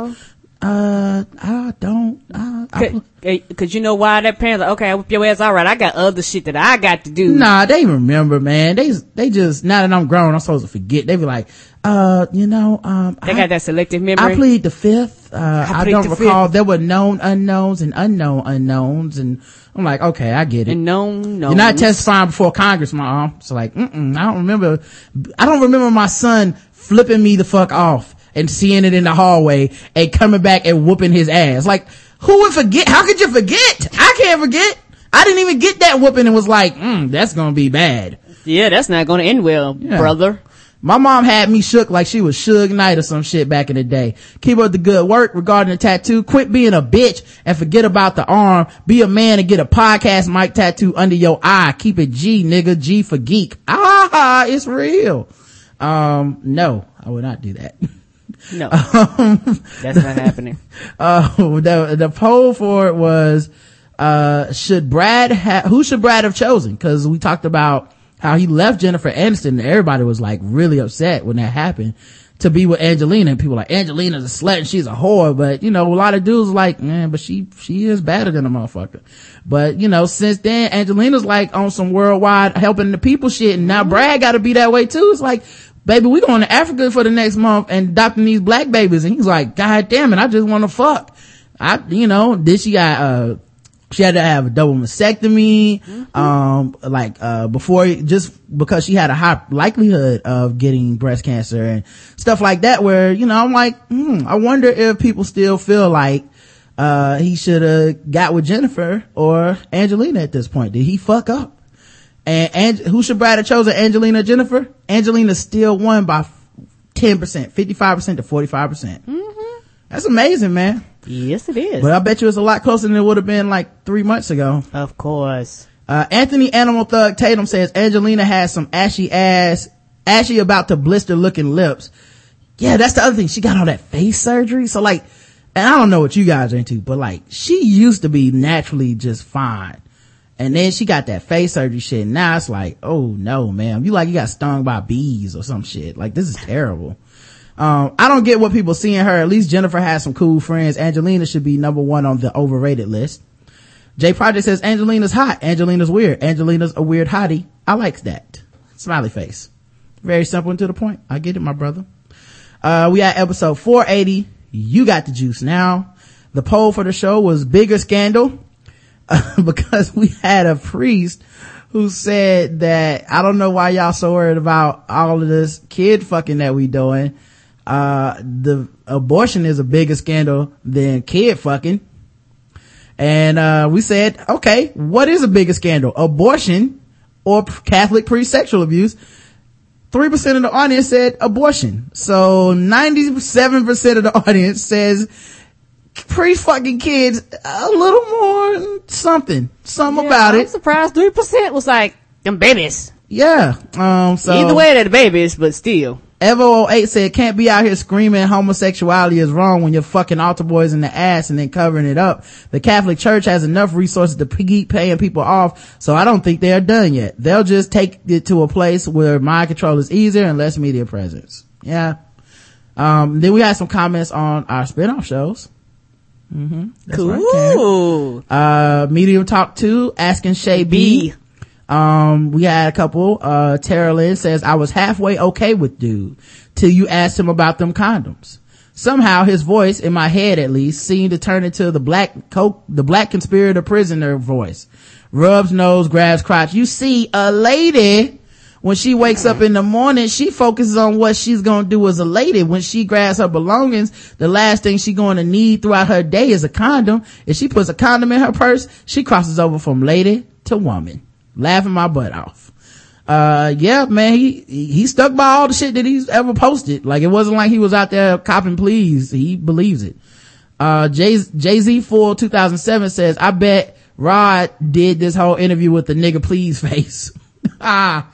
Uh, I don't, uh, I, Cause, cause you know why that parents like, okay, I whip your ass, alright, I got other shit that I got to do. Nah, they remember, man. They they just now that I'm grown, I'm supposed to forget. They be like, uh, you know, um, They I, got that selective memory. I plead the fifth. Uh, I, plead don't the recall. fifth. There were known unknowns and unknown unknowns, and I'm like, okay, I get it. and known, known. You're not testifying before Congress, mom. It's like, I don't remember. I don't remember my son flipping me the fuck off and seeing it in the hallway and coming back and whooping his ass. Like, who would forget? How could you forget? I can't forget. I didn't even get that whooping and was like, mm, that's gonna be bad. Yeah, that's not gonna end well, Yeah. brother. My mom had me shook like she was Suge Knight or some shit back in the day. Keep up the good work regarding the tattoo. Quit being a bitch and forget about the arm. Be a man and get a podcast mic tattoo under your eye. Keep it G, nigga. G for geek. Ah, it's real. Um, no, I would not do that. No, Um, that's not happening. uh, the, the poll for it was, uh, should Brad have, who should Brad have chosen? Cause we talked about how he left Jennifer Aniston and everybody was like really upset when that happened to be with Angelina and people were like, Angelina's a slut and she's a whore. But, you know, a lot of dudes like, man, but she, she is better than a motherfucker. But, you know, since then, Angelina's like on some worldwide helping the people shit and now Brad gotta be that way too. It's like, baby, we going to Africa for the next month and adopting these black babies. And he's like, God damn it, I just want to fuck. I, you know, then she got, uh, she had to have a double mastectomy, um, like, uh, before, just because she had a high likelihood of getting breast cancer and stuff like that where, you know, I'm like, hmm, I wonder if people still feel like, uh, he should have got with Jennifer or Angelina at this point. Did he fuck up? And, and who should Brad have chosen? Angelina Jennifer? Angelina still won by 10%, 55% to 45%. percent That's amazing, man. Yes, it is. But I bet you it's a lot closer than it would have been like three months ago. of course. Uh, Anthony Animal Thug Tatum says Angelina has some ashy ass, ashy about to blister looking lips. Yeah, that's the other thing. She got all that face surgery. So like, and I don't know what you guys are into, but like, she used to be naturally just fine. And then she got that face surgery shit. Now it's like, oh no, man. You like you got stung by bees or some shit. Like this is terrible. Um, I don't get what people see in her. At least Jennifer has some cool friends. Angelina should be number one on the overrated list. J Project says Angelina's hot. Angelina's weird. Angelina's a weird hottie. I like that. Smiley face. Very simple and to the point. I get it, my brother. Uh, we at episode 480. You got the juice now. The poll for the show was bigger scandal because we had a priest who said that I don't know why y'all so worried about all of this kid fucking that we doing. Uh, the abortion is a bigger scandal than kid fucking. And, uh, we said, okay, what is a bigger scandal? Abortion or Catholic pre-sexual abuse? 3% of the audience said abortion. So 97% of the audience says pre-fucking kids a little more something, something about I'm it. surprised three percent was like them babies. Yeah. Um, so Either way, they're the babies, but still. Evo08 said, can't be out here screaming homosexuality is wrong when you're fucking altar boys in the ass and then covering it up. The Catholic Church has enough resources to keep paying people off, so I don't think they are done yet. They'll just take it to a place where mind control is easier and less media presence. Yeah. Um, then we had some comments on our spin-off shows. Mm-hmm. That's. Cool. Uh, Medium Talk 2, asking Shay B. B. Um, we had a couple. Uh, Tara Lynn says, I was halfway okay with dude. till you asked him about them condoms. Somehow his voice, in my head at least, seemed to turn into the black coke, the black conspirator prisoner voice. Rubs nose, grabs crotch. You see, a lady, when she wakes up in the morning, she focuses on what she's gonna do as a lady. When she grabs her belongings, the last thing she's gonna need throughout her day is a condom. If she puts a condom in her purse, she crosses over from lady to woman. Laughing my butt off uh yeah man he he stuck by all the shit that he's ever posted like it wasn't like he was out there copping pleas he believes it uh jay jay-z full 2007 says i bet rod did this whole interview with the nigga please face ah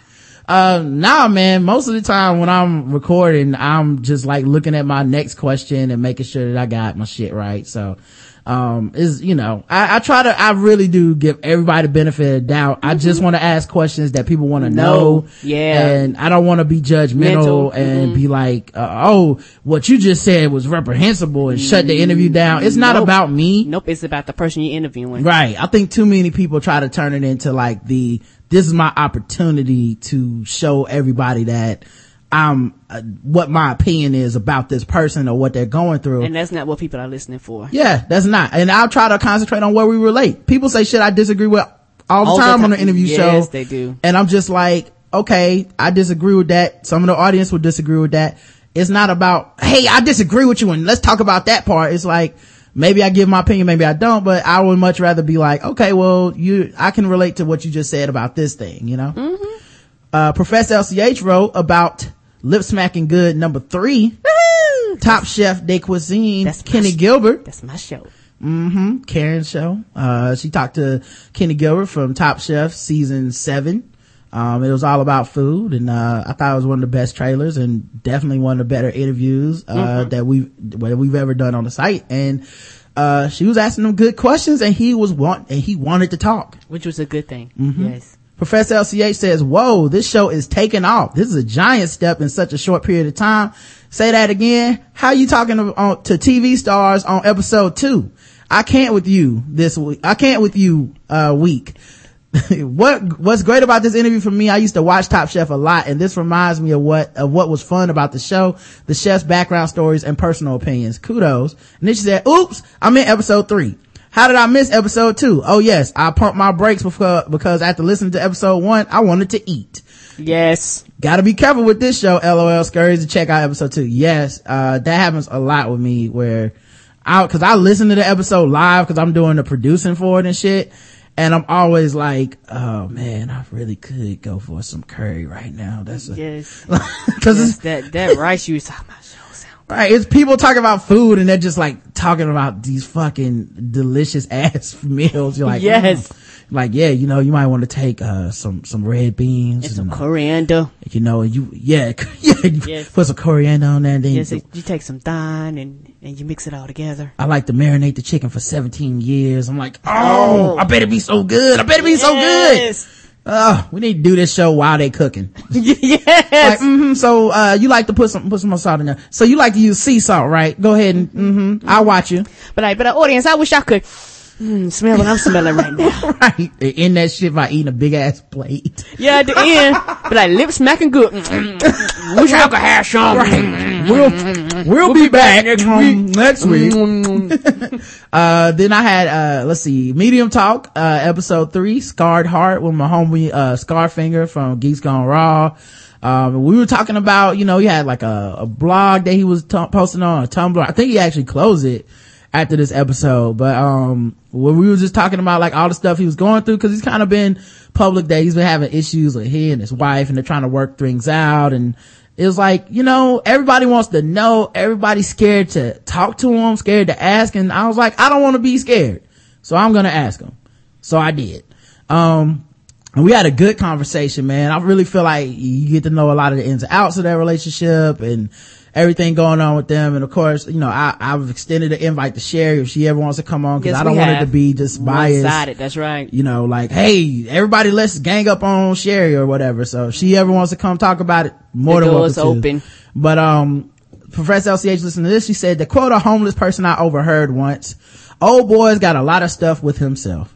uh nah man. Most of the time when i'm recording i'm just like looking at my next question and making sure that i got my shit right. So um is you know I, I try to i really do give everybody the benefit of doubt i just Mm-hmm. want to ask questions that people want to No. know Yeah. and i don't want to be judgmental Mental. and Mhm. be like uh, oh what you just said was reprehensible and shut the interview down it's not Nope. about me Nope, it's about the person you're interviewing. Right. I think too many people try to turn it into like the, this is my opportunity to show everybody that I'm, uh, what my opinion is about this person or what they're going through. And that's not what people are listening for. yeah, that's not. And I'll try to concentrate on where we relate. People say shit I disagree with all the All the time on time. the interview Yes, show. they do. And I'm just like, okay, I disagree with that. Some of the audience would disagree with that. It's not about, hey, I disagree with you and let's talk about that part. It's like, maybe I give my opinion, maybe I don't, but I would much rather be like, okay, well, you, I can relate to what you just said about this thing, you know? Mm-hmm. Uh, Professor LCH wrote about lip smacking good number three. Top chef de cuisine, that's Kenny Gilbert. That's my show. Mm-hmm. Karen's show. Uh, she talked to Kenny Gilbert from Top Chef season seven. Um, it was all about food and, uh, I thought it was one of the best trailers and definitely one of the better interviews, uh, Mhm. that we've, that we've ever done on the site. And, uh, she was asking him good questions and he was want, and he wanted to talk. Which was a good thing. Mhm. Yes. Professor LCH says, whoa, this show is taking off. This is a giant step in such a short period of time. Say that again. How are you talking to, on, to TV stars on episode two? I can't with you this week. I can't with you, uh, week. what, what's great about this interview for me, I used to watch Top Chef a lot and this reminds me of what, of what was fun about the show, the chef's background stories and personal opinions. Kudos. And then she said, oops, I'm in episode three. How did I miss episode two? Oh yes, I pumped my brakes because, because after listening to episode one, I wanted to eat. Yes. Gotta be careful with this show, LOL scurries to check out episode two. Yes, uh, that happens a lot with me where I, cause I listen to the episode live cause I'm doing the producing for it and shit. And I'm always like, oh man, I really could go for some curry right now. That's a, Yes. cause Yes, it's, that, that rice you was talking about. Right, it's people talking about food and they're just like talking about these fucking delicious ass meals. You're like, Yes. "Mm." like yeah, you know, you might want to take uh some some red beans And some uh, coriander. you know, you yeah, yeah, you Yes. put some coriander on there. And then Yes, you, you take some thyme and, and you mix it all together. I like to marinate the chicken for 17 years. I'm like, oh, I bet it be so good. I bet it be so good. Oh, we need to do this show while they cooking. yes. Like, hmm so, uh, you like to put some, put some more salt in there. So you like to use sea salt, right? Go ahead and, mm-hmm, I'll watch you. But like, but the audience, I wish I could mm, smell what I'm smelling right now. right. End that shit by eating a big ass plate. Yeah, at the end, but like lip smacking good. Mm, mm, wish I could have some. Mm, We'll, we'll, be, back, next week. Next week. uh, then I had, uh, let's see, Medium Talk, uh, episode three, Scarred Heart with my homie, uh, Scarfinger from Geeks Gone Raw. Um, we were talking about, you know, he had like a, a blog that he was t- posting on a Tumblr. I think he actually closed it after this episode, but, um, when we were just talking about like all the stuff he was going through, cause he's kind of been public that he's been having issues with he and his wife and they're trying to work things out and, it was like, you know, everybody wants to know, everybody's scared to talk to him, scared to ask, and I was like, I don't want to be scared. So I'm gonna ask him. So I did. Um, and we had a good conversation, man. I really feel like you get to know a lot of the ins and outs of that relationship and everything going on with them. And of course, you know, I, I've extended the invite to Sherry if she ever wants to come on because Yes, I don't want it to be just biased One-sided, that's right. you know, like, hey, everybody let's gang up on Sherry or whatever. So if she ever wants to come talk about it, more The than welcome to. open. But, um, Professor LCH listened to this. She said, the quote a homeless person I overheard once, old boy's got a lot of stuff with himself.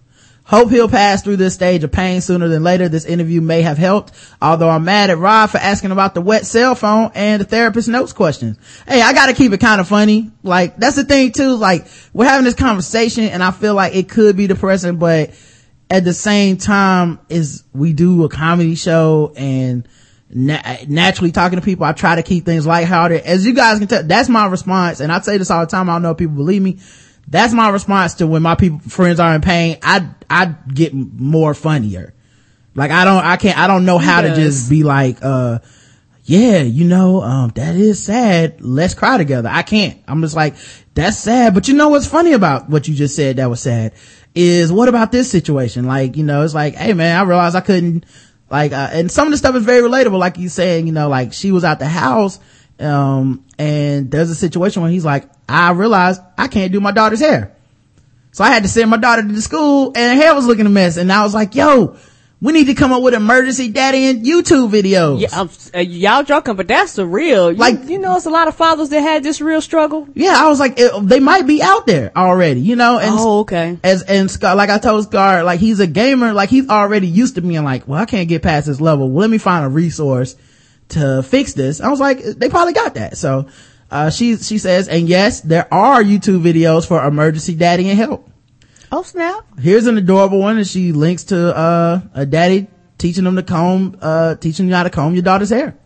Hope he'll pass through this stage of pain sooner than later. This interview may have helped, although I'm mad at Rod for asking about the wet cell phone and the therapist notes questions. Hey, I gotta keep it kind of funny. Like, that's the thing too. Like, we're having this conversation and I feel like it could be depressing, but at the same time is we do a comedy show and na- naturally talking to people, I try to keep things lighthearted. As you guys can tell, that's my response. And I say this all the time. I don't know if people believe me. That's my response to when my people, friends are in pain. I, I get more funnier. Like I don't, I can't, I don't know how to just be like, uh, yeah, you know, um, that is sad. Let's cry together. I can't. I'm just like, that's sad. But you know what's funny about what you just said that was sad is what about this situation? Like, you know, it's like, hey man, I realized I couldn't, like, uh, and some of the stuff is very relatable. Like you saying, you know, like she was out the house, um, and there's a situation where he's like, I realized I can't do my daughter's hair. So I had to send my daughter to the school and her hair was looking a mess. And I was like, yo, we need to come up with emergency daddy and YouTube videos. Yeah, I'm, uh, y'all joking, but that's the real. You, Like- you know, it's a lot of fathers that had this real struggle. Yeah, I was like, it, they might be out there already, you know. And Oh, okay. As and Scar, like I told Scar, like he's a gamer, like he's already used to being like, well, I can't get past this level. Well, let me find a resource to fix this. I was like, they probably got that. So, uh, she she says, and yes, there are YouTube videos for emergency daddy and help. Oh snap! Here's an adorable one, and she links to uh, a daddy teaching them to comb, uh, teaching you how to comb your daughter's hair.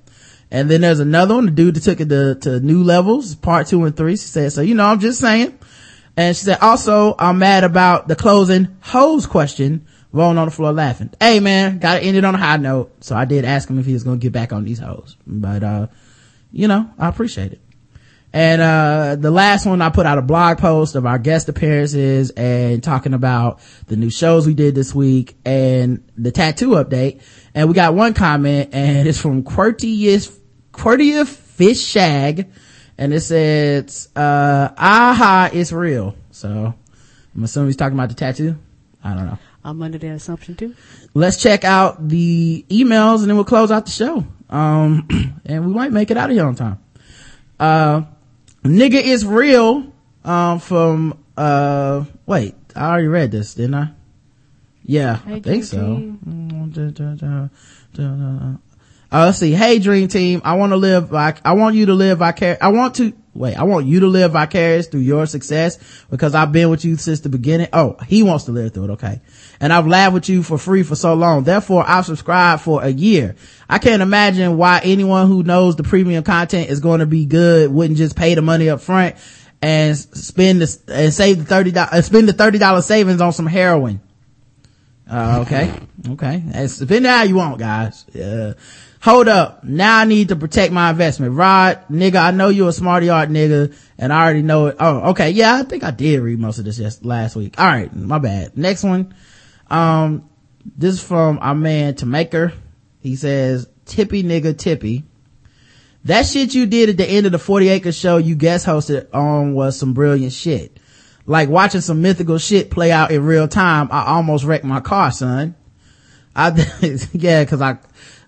And then there's another one, the dude that took it to, to new levels, part two and three. She said, so, you know, I'm just saying. And she said, also, I'm mad about the closing hose question, rolling on the floor laughing. Hey man, gotta end it on a high note. So I did ask him if he was gonna get back on these hoes. But, uh, you know, I appreciate it. And, uh, the last one, I put out a blog post of our guest appearances and talking about the new shows we did this week and the tattoo update. And we got one comment and it's from Quirtius, Quirtia Fish Shag. And it says, uh, aha, it's real. So I'm assuming he's talking about the tattoo. I don't know. I'm under that assumption too. Let's check out the emails and then we'll close out the show. Um, and we might make it out of here on time. Uh, nigga is real, um, from, uh, wait, I already read this, didn't I? Yeah, I think so. Uh, let's see. Hey, dream team. I want to live, vic- I want you to live I care. I want to, wait, I want you to live vicarious through your success because I've been with you since the beginning. Oh, he wants to live through it. Okay. And I've laughed with you for free for so long. Therefore, I've subscribed for a year. I can't imagine why anyone who knows the premium content is going to be good wouldn't just pay the money up front and spend the, and save the thirty dollars, spend the thirty dollars savings on some heroin. Uh, okay. Okay. Spend it how you want, guys. Uh, hold up. Now I need to protect my investment. Rod, nigga, I know you're a smarty art nigga and I already know it. Oh, okay. Yeah, I think I did read most of this just last week. All right. My bad. Next one. Um, this is from our man to maker. He says, tippy nigga tippy. That shit you did at the end of the 40 acre show you guest hosted on was some brilliant shit. Like watching some mythical shit play out in real time. I almost wrecked my car, son. I, yeah, cause I,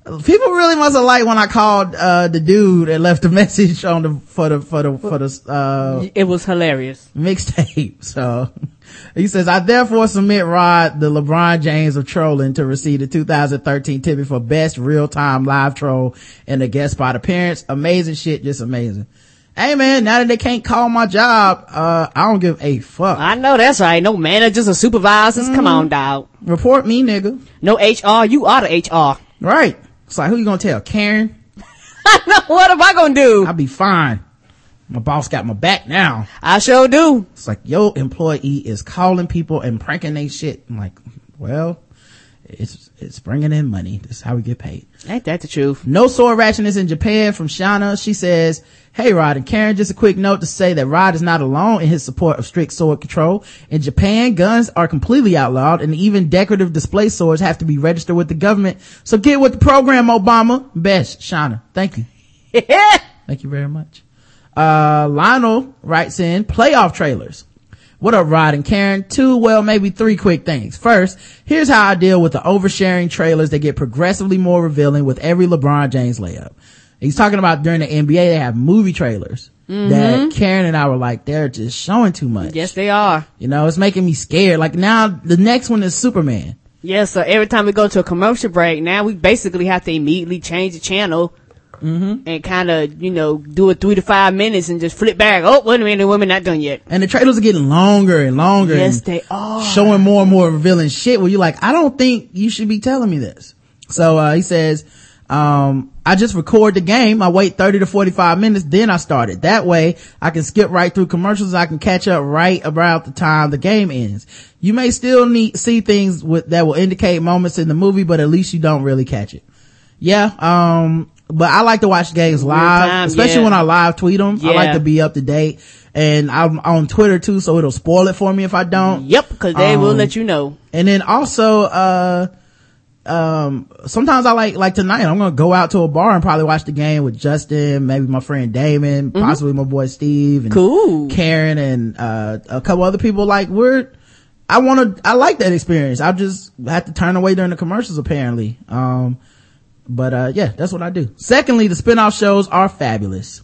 people really must have liked when I called, uh, the dude and left a message on the, for the, for the, for the, uh, It was hilarious. mixtape. So he says, I therefore submit Rod, the LeBron James of trolling to receive the 2013 Tippy for best real time live troll and a guest spot appearance. Amazing shit. Just amazing. Hey man, now that they can't call my job, uh, I don't give a fuck. I know that's right. No managers or supervisors. Come on, dog. Report me, nigga. No HR. You are the HR. Right. It's like, who you gonna tell? Karen? what am I gonna do? I'll be fine. My boss got my back now. I sure do. It's like, your employee is calling people and pranking they shit. I'm like, well, it's, it's bringing in money. This is how we get paid. Ain't that the truth? No sword ratchetness in Japan from Shauna. She says, Hey Rod and Karen, just a quick note to say that Rod is not alone in his support of strict sword control. In Japan, guns are completely outlawed and even decorative display swords have to be registered with the government. So get with the program, Obama. Best, Shauna. Thank you. Thank you very much. Uh, Lionel writes in playoff trailers. What up, Rod and Karen? Two, well, maybe three quick things. First, here's how I deal with the oversharing trailers that get progressively more revealing with every LeBron James layup. He's talking about during the NBA, they have movie trailers. that mm-hmm. Karen and I were like, they're just showing too much. Yes, they are. You know, it's making me scared. Like now, the next one is Superman. Yeah, so every time we go to a commercial break, now we basically have to immediately change the channel Mm-hmm. and kind of, you know, do it three to five minutes and just flip back. Oh, wait a minute, the women not done yet. And the trailers are getting longer and longer. Yes, and they are. Showing more and more revealing shit where you're like, I don't think you should be telling me this. So, uh, he says, um, I just record the game. I wait 30 to 45 minutes. Then I start it. That way I can skip right through commercials. I can catch up right about the time the game ends. You may still need, see things with, that will indicate moments in the movie, but at least you don't really catch it. Yeah. Um, but I like to watch games live, time, especially yeah. when I live tweet them. I like to be up to date and I'm on Twitter too, so it'll spoil it for me if I don't. Yep, because they will Um, let you know. And then also, uh, um, sometimes I like, like tonight, I'm gonna go out to a bar and probably watch the game with Justin, maybe my friend Damon, possibly my boy Steve and Mm-hmm. Cool. Karen and, uh, a couple other people. Like we're, I wanna, I like that experience. I just have to turn away during the commercials apparently. Um, but, uh, yeah, that's what I do. Secondly, the spin-off shows are fabulous.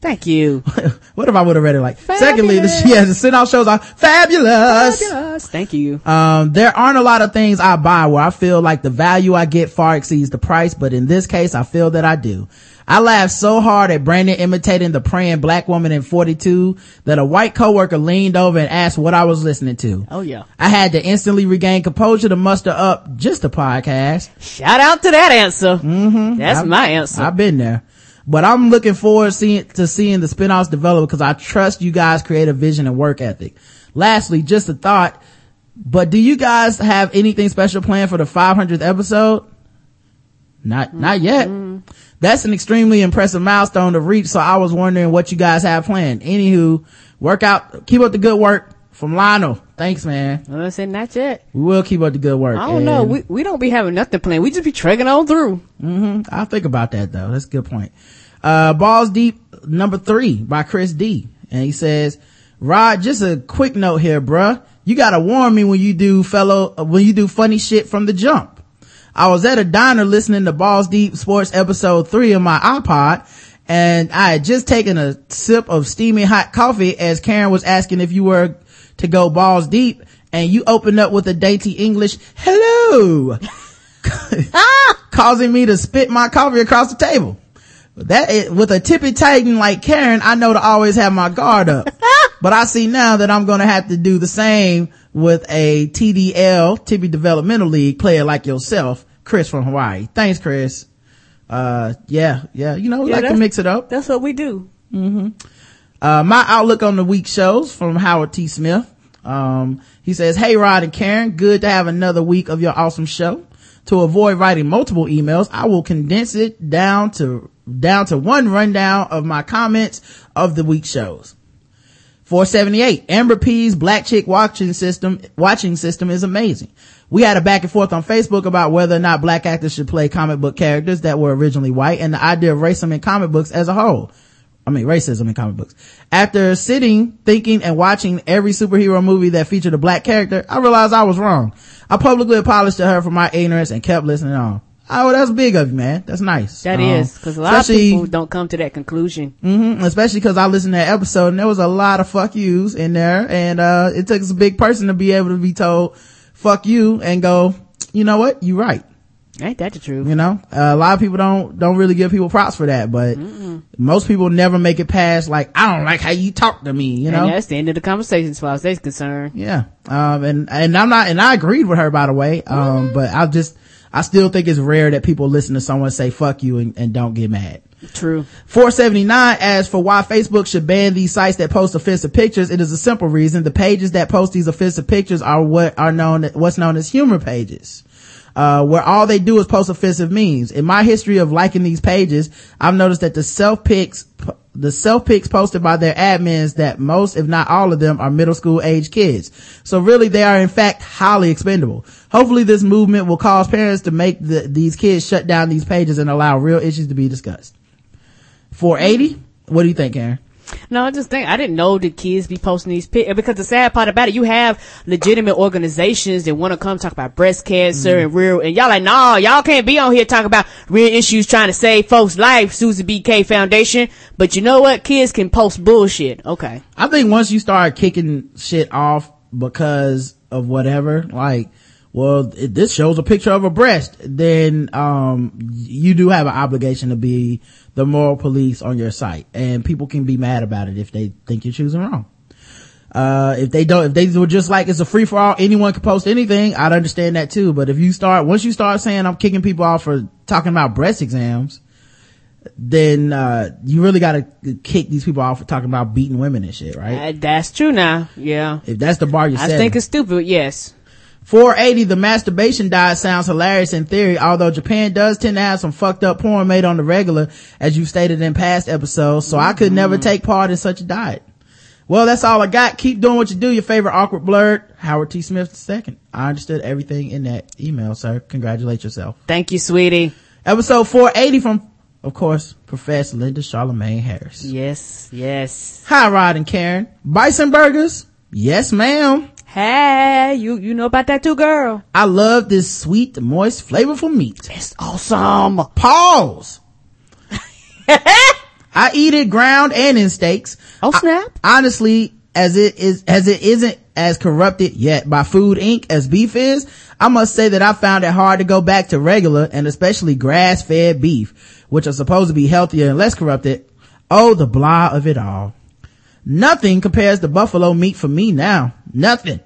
Thank you. what if I would have read it like, secondly, the, yeah, the spin-off shows are fabulous. Fabulous. Thank you. Um, there aren't a lot of things I buy where I feel like the value I get far exceeds the price, but in this case, I feel that I do. I laughed so hard at Brandon imitating the praying black woman in 42 that a white coworker leaned over and asked what I was listening to. Oh yeah. I had to instantly regain composure to muster up just a podcast. Shout out to that answer. Mm-hmm. That's I've- my answer. I've been there. But I'm looking forward seeing, to seeing the spin-offs develop because I trust you guys' creative vision and work ethic. Lastly, just a thought, but do you guys have anything special planned for the 500th episode? Not, not yet. That's an extremely impressive milestone to reach, so I was wondering what you guys have planned. Anywho, work out, keep up the good work from Lionel. Thanks, man. I said not yet. We will keep up the good work. I don't know. We we don't be having nothing planned. We just be trekking on through. Mm-hmm. I'll think about that though. That's a good point. Uh, Balls Deep number three by Chris D. And he says, Rod, just a quick note here, bruh. You gotta warn me when you do fellow, when you do funny shit from the jump. I was at a diner listening to Balls Deep Sports episode three on my iPod and I had just taken a sip of steaming hot coffee as Karen was asking if you were to go balls deep and you opened up with a dainty English, hello, ah! causing me to spit my coffee across the table. That is, with a tippy titan like Karen, I know to always have my guard up. but I see now that I'm gonna have to do the same with a TDL, Tippy Developmental League player like yourself, Chris from Hawaii. Thanks, Chris. Uh, yeah, yeah, you know, we Yeah, like to mix it up. That's what we do. Uh, my outlook on the week shows from Howard T. Smith. Um, he says, Hey Rod and Karen, good to have another week of your awesome show. To avoid writing multiple emails, I will condense it down to, down to one rundown of my comments of the week shows. 478, Amber P's black chick watching system, watching system is amazing. We had a back and forth on Facebook about whether or not black actors should play comic book characters that were originally white and the idea of racism in comic books as a whole. I mean, racism in comic books. After sitting, thinking, and watching every superhero movie that featured a black character, I realized I was wrong. I publicly apologized to her for my ignorance and kept listening on. Oh, that's big of you, man. That's nice. That Um, is because a lot of people don't come to that conclusion. Mm-hmm, especially because I listened to that episode and there was a lot of fuck yous in there and, uh, it takes a big person to be able to be told fuck you and go, you know what? you're right. Ain't that the truth? You know, uh, a lot of people don't, don't really give people props for that, but most people never make it past like, I don't like how you talk to me, you know? and that's the end of the conversation as far as they're concerned. Yeah. Um, and, and I'm not, and I agreed with her, by the way. Um, but I just, I still think it's rare that people listen to someone say fuck you and, and don't get mad. True. 479 as for why Facebook should ban these sites that post offensive pictures, it is a simple reason. The pages that post these offensive pictures are what are known, what's known as humor pages. Uh, where all they do is post offensive memes. In my history of liking these pages, I've noticed that the self pics, the self pics posted by their admins that most, if not all of them, are middle school age kids. So really they are in fact highly expendable. Hopefully this movement will cause parents to make the, these kids shut down these pages and allow real issues to be discussed. 480? What do you think, Karen? No, I just think I didn't know the kids be posting these pictures because the sad part about it, you have legitimate organizations that want to come talk about breast cancer mm-hmm. and real, and y'all like, nah, y'all can't be on here talking about real issues trying to save folks' life. Susie BK Foundation, but you know what? Kids can post bullshit. Okay, I think once you start kicking shit off because of whatever, like, well, this shows a picture of a breast, then, um, you do have an obligation to be the moral police on your site. And people can be mad about it if they think you're choosing wrong. Uh, if they don't, if they were just like it's a free for all, anyone can post anything, I'd understand that too. But if you start, once you start saying I'm kicking people off for talking about breast exams, then, uh, you really gotta kick these people off for talking about beating women and shit, right? Uh, that's true now. Yeah, If that's the bar you're I setting. think it's stupid. Yes. 480, the masturbation diet sounds hilarious in theory, although Japan does tend to have some fucked up porn made on the regular, as you've stated in past episodes, so I could mm-hmm. never take part in such a diet. Well, that's all I got. Keep doing what you do. Your favorite awkward blurred, Howard T. Smith II. I understood everything in that email, sir. Congratulate yourself. Thank you, sweetie. Episode 480 from, of course, Professor Linda Charlemagne Harris. Yes, yes. Hi, Rod and Karen. Bison burgers? Yes, ma'am. Hey, you you know about that too, girl? I love this sweet, moist, flavorful meat. It's awesome. Pause. I eat it ground and in steaks. Oh snap! I- honestly, as it is, as it isn't as corrupted yet by Food Inc. as beef is, I must say that I found it hard to go back to regular and especially grass-fed beef, which are supposed to be healthier and less corrupted. Oh, the blah of it all. Nothing compares to buffalo meat for me now. Nothing.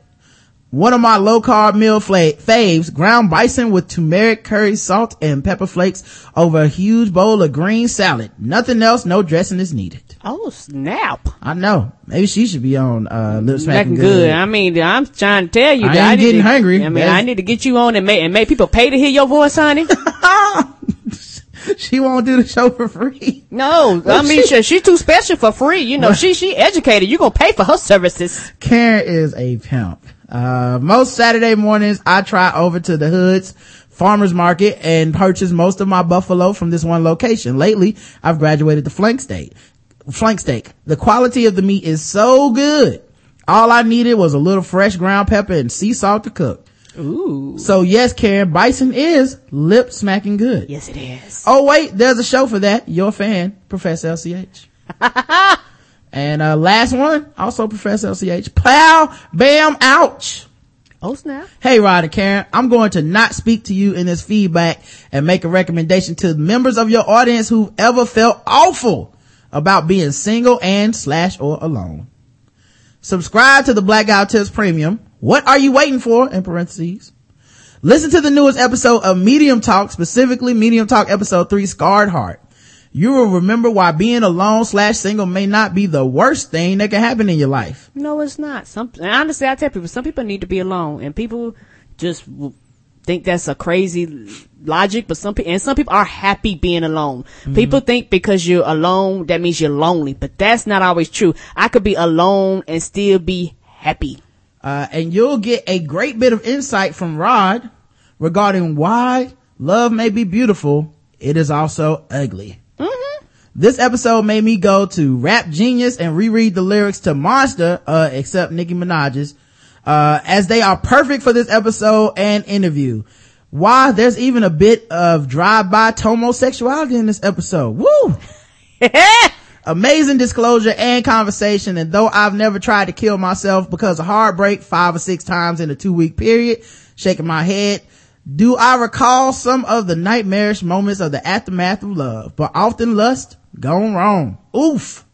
One of my low carb meal faves, ground bison with turmeric, curry, salt, and pepper flakes over a huge bowl of green salad. Nothing else, no dressing is needed. Oh snap! I know. Maybe she should be on, uh, Lip Smacking Good. good. I mean, I'm trying to tell you. I that need getting to- hungry. I mean, That's- I need to get you on and make and make people pay to hear your voice, honey. she won't do the show for free. No, I mean, she, she too special for free. You know, she she educated. You gonna pay for her services. Karen is a pimp. Uh, most Saturday mornings, I try over to the hoods farmers market and purchase most of my buffalo from this one location. Lately, I've graduated to flank steak. Flank steak. The quality of the meat is so good. All I needed was a little fresh ground pepper and sea salt to cook. Ooh. So yes, Karen, bison is lip smacking good. Yes, it is. Oh wait, there's a show for that. Your fan, Professor LCH. and uh last one, also Professor LCH. Plow, bam, ouch. Oh snap! Hey Rod and Karen, I'm going to not speak to you in this feedback and make a recommendation to members of your audience who've ever felt awful about being single and slash or alone. Subscribe to the Blackout Tips Premium. What are you waiting for? In parentheses. Listen to the newest episode of Medium Talk, specifically Medium Talk episode three, Scarred Heart. You will remember why being alone slash single may not be the worst thing that can happen in your life. No, it's not. Some and honestly, I tell people, some people need to be alone, and people just think that's a crazy logic. But some people and some people are happy being alone. Mm-hmm. People think because you're alone that means you're lonely, but that's not always true. I could be alone and still be happy. Uh, and you'll get a great bit of insight from Rod regarding why love may be beautiful. It is also ugly. This episode made me go to Rap Genius and reread the lyrics to Monster, uh, except Nicki Minaj's, uh, as they are perfect for this episode and interview. Why there's even a bit of drive-by homosexuality in this episode. Woo! Amazing disclosure and conversation. And though I've never tried to kill myself because of heartbreak five or six times in a two week period, shaking my head, do I recall some of the nightmarish moments of the aftermath of love, but often lust gone wrong. Oof.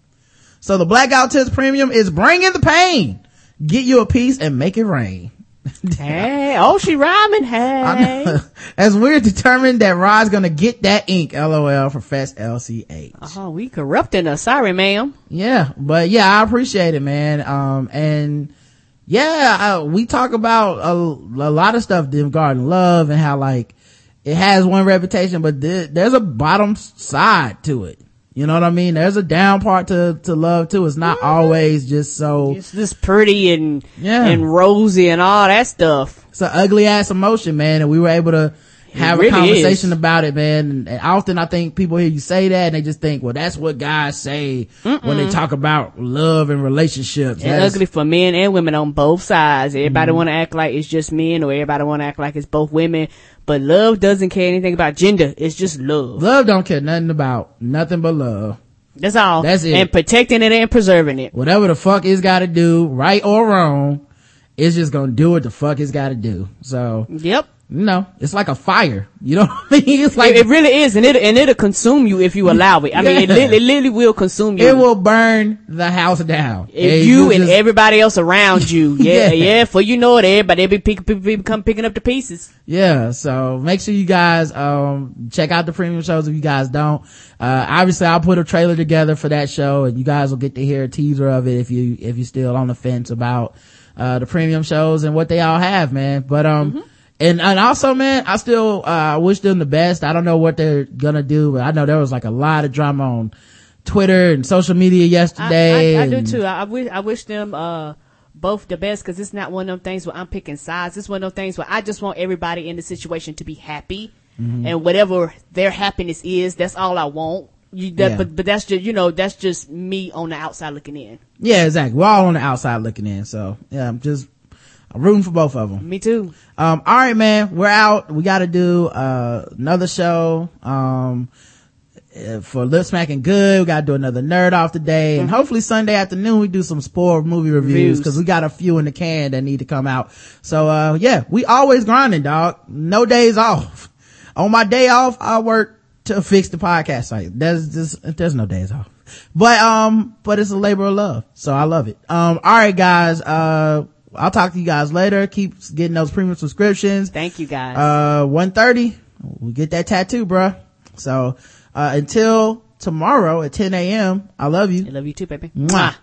So the blackout test premium is bringing the pain. Get you a piece and make it rain. Hey, oh, she rhyming. Hey. As we're determined that Rod's gonna get that ink, lol, for Fest LCH. Oh, we corrupting us. Sorry, ma'am. Yeah, but yeah, I appreciate it, man. Um, and yeah, uh, we talk about a, a lot of stuff regarding love and how like it has one reputation, but there, there's a bottom side to it. You know what I mean? There's a down part to, to love too. It's not mm-hmm. always just so, It's just pretty and Yeah. and rosy and all that stuff. it's an ugly ass emotion, man. And we were able to have really a conversation is. about it, man. And, often I think people hear you say that and they just think, well, that's what guys say when they talk about love and relationships. And That's- ugly for men and women on both sides. Everybody Mm-hmm. want to act like it's just men, or everybody want to act like it's both women. But love doesn't care anything about gender. It's just love. Love don't care nothing about nothing but love. That's all. That's it. And protecting it and preserving it. Whatever the fuck it's gotta do, right or wrong, it's just gonna do what the fuck it's gotta do. So, Yep. You know, it's like a fire. You know what I mean? It's like, it, it really is, and it and it'll consume you if you allow it. I mean, it, li- it literally will consume you. it will burn the house down. If you and just- everybody else around you, yeah, Yeah. yeah. For you know it, everybody be pick, pick, pick, come picking up the pieces. Yeah, so make sure you guys um check out the premium shows if you guys don't. Uh obviously I'll put a trailer together for that show and you guys will get to hear a teaser of it if you if you're still on the fence about uh the premium shows and what they all have, man. But um and and also man, I still uh wish them the best. I don't know what they're gonna do, but I know there was like a lot of drama on Twitter and social media yesterday. I, I do too. I, I wish I wish them uh both the best because it's not one of them things where I'm picking sides. It's one of them things where I just want everybody in the situation to be happy, Mm-hmm. and whatever their happiness is, that's all I want. You, that, Yeah. but but that's just you know that's just me on the outside looking in. Yeah, exactly. We're all on the outside looking in, so yeah, I'm just I'm rooting for both of them. Me too. Um, all right, man, we're out. We got to do uh, another show. Um, uh, for lip smacking good, we got to do another nerd off today, and hopefully Sunday afternoon we do some sport movie reviews Reviews. because we got a few in the can that need to come out. So uh, yeah, we always grinding, dog. No days off. On my day off, I work to fix the podcast site. There's just there's no days off. But um, but it's a labor of love, so I love it. Um, all right, guys. Uh, I'll talk to you guys later. Keep getting those premium subscriptions. Thank you guys. Uh, one thirty, we get that tattoo, bruh. So uh, until tomorrow at ten a.m. I love you. I love you too, baby. Mwah.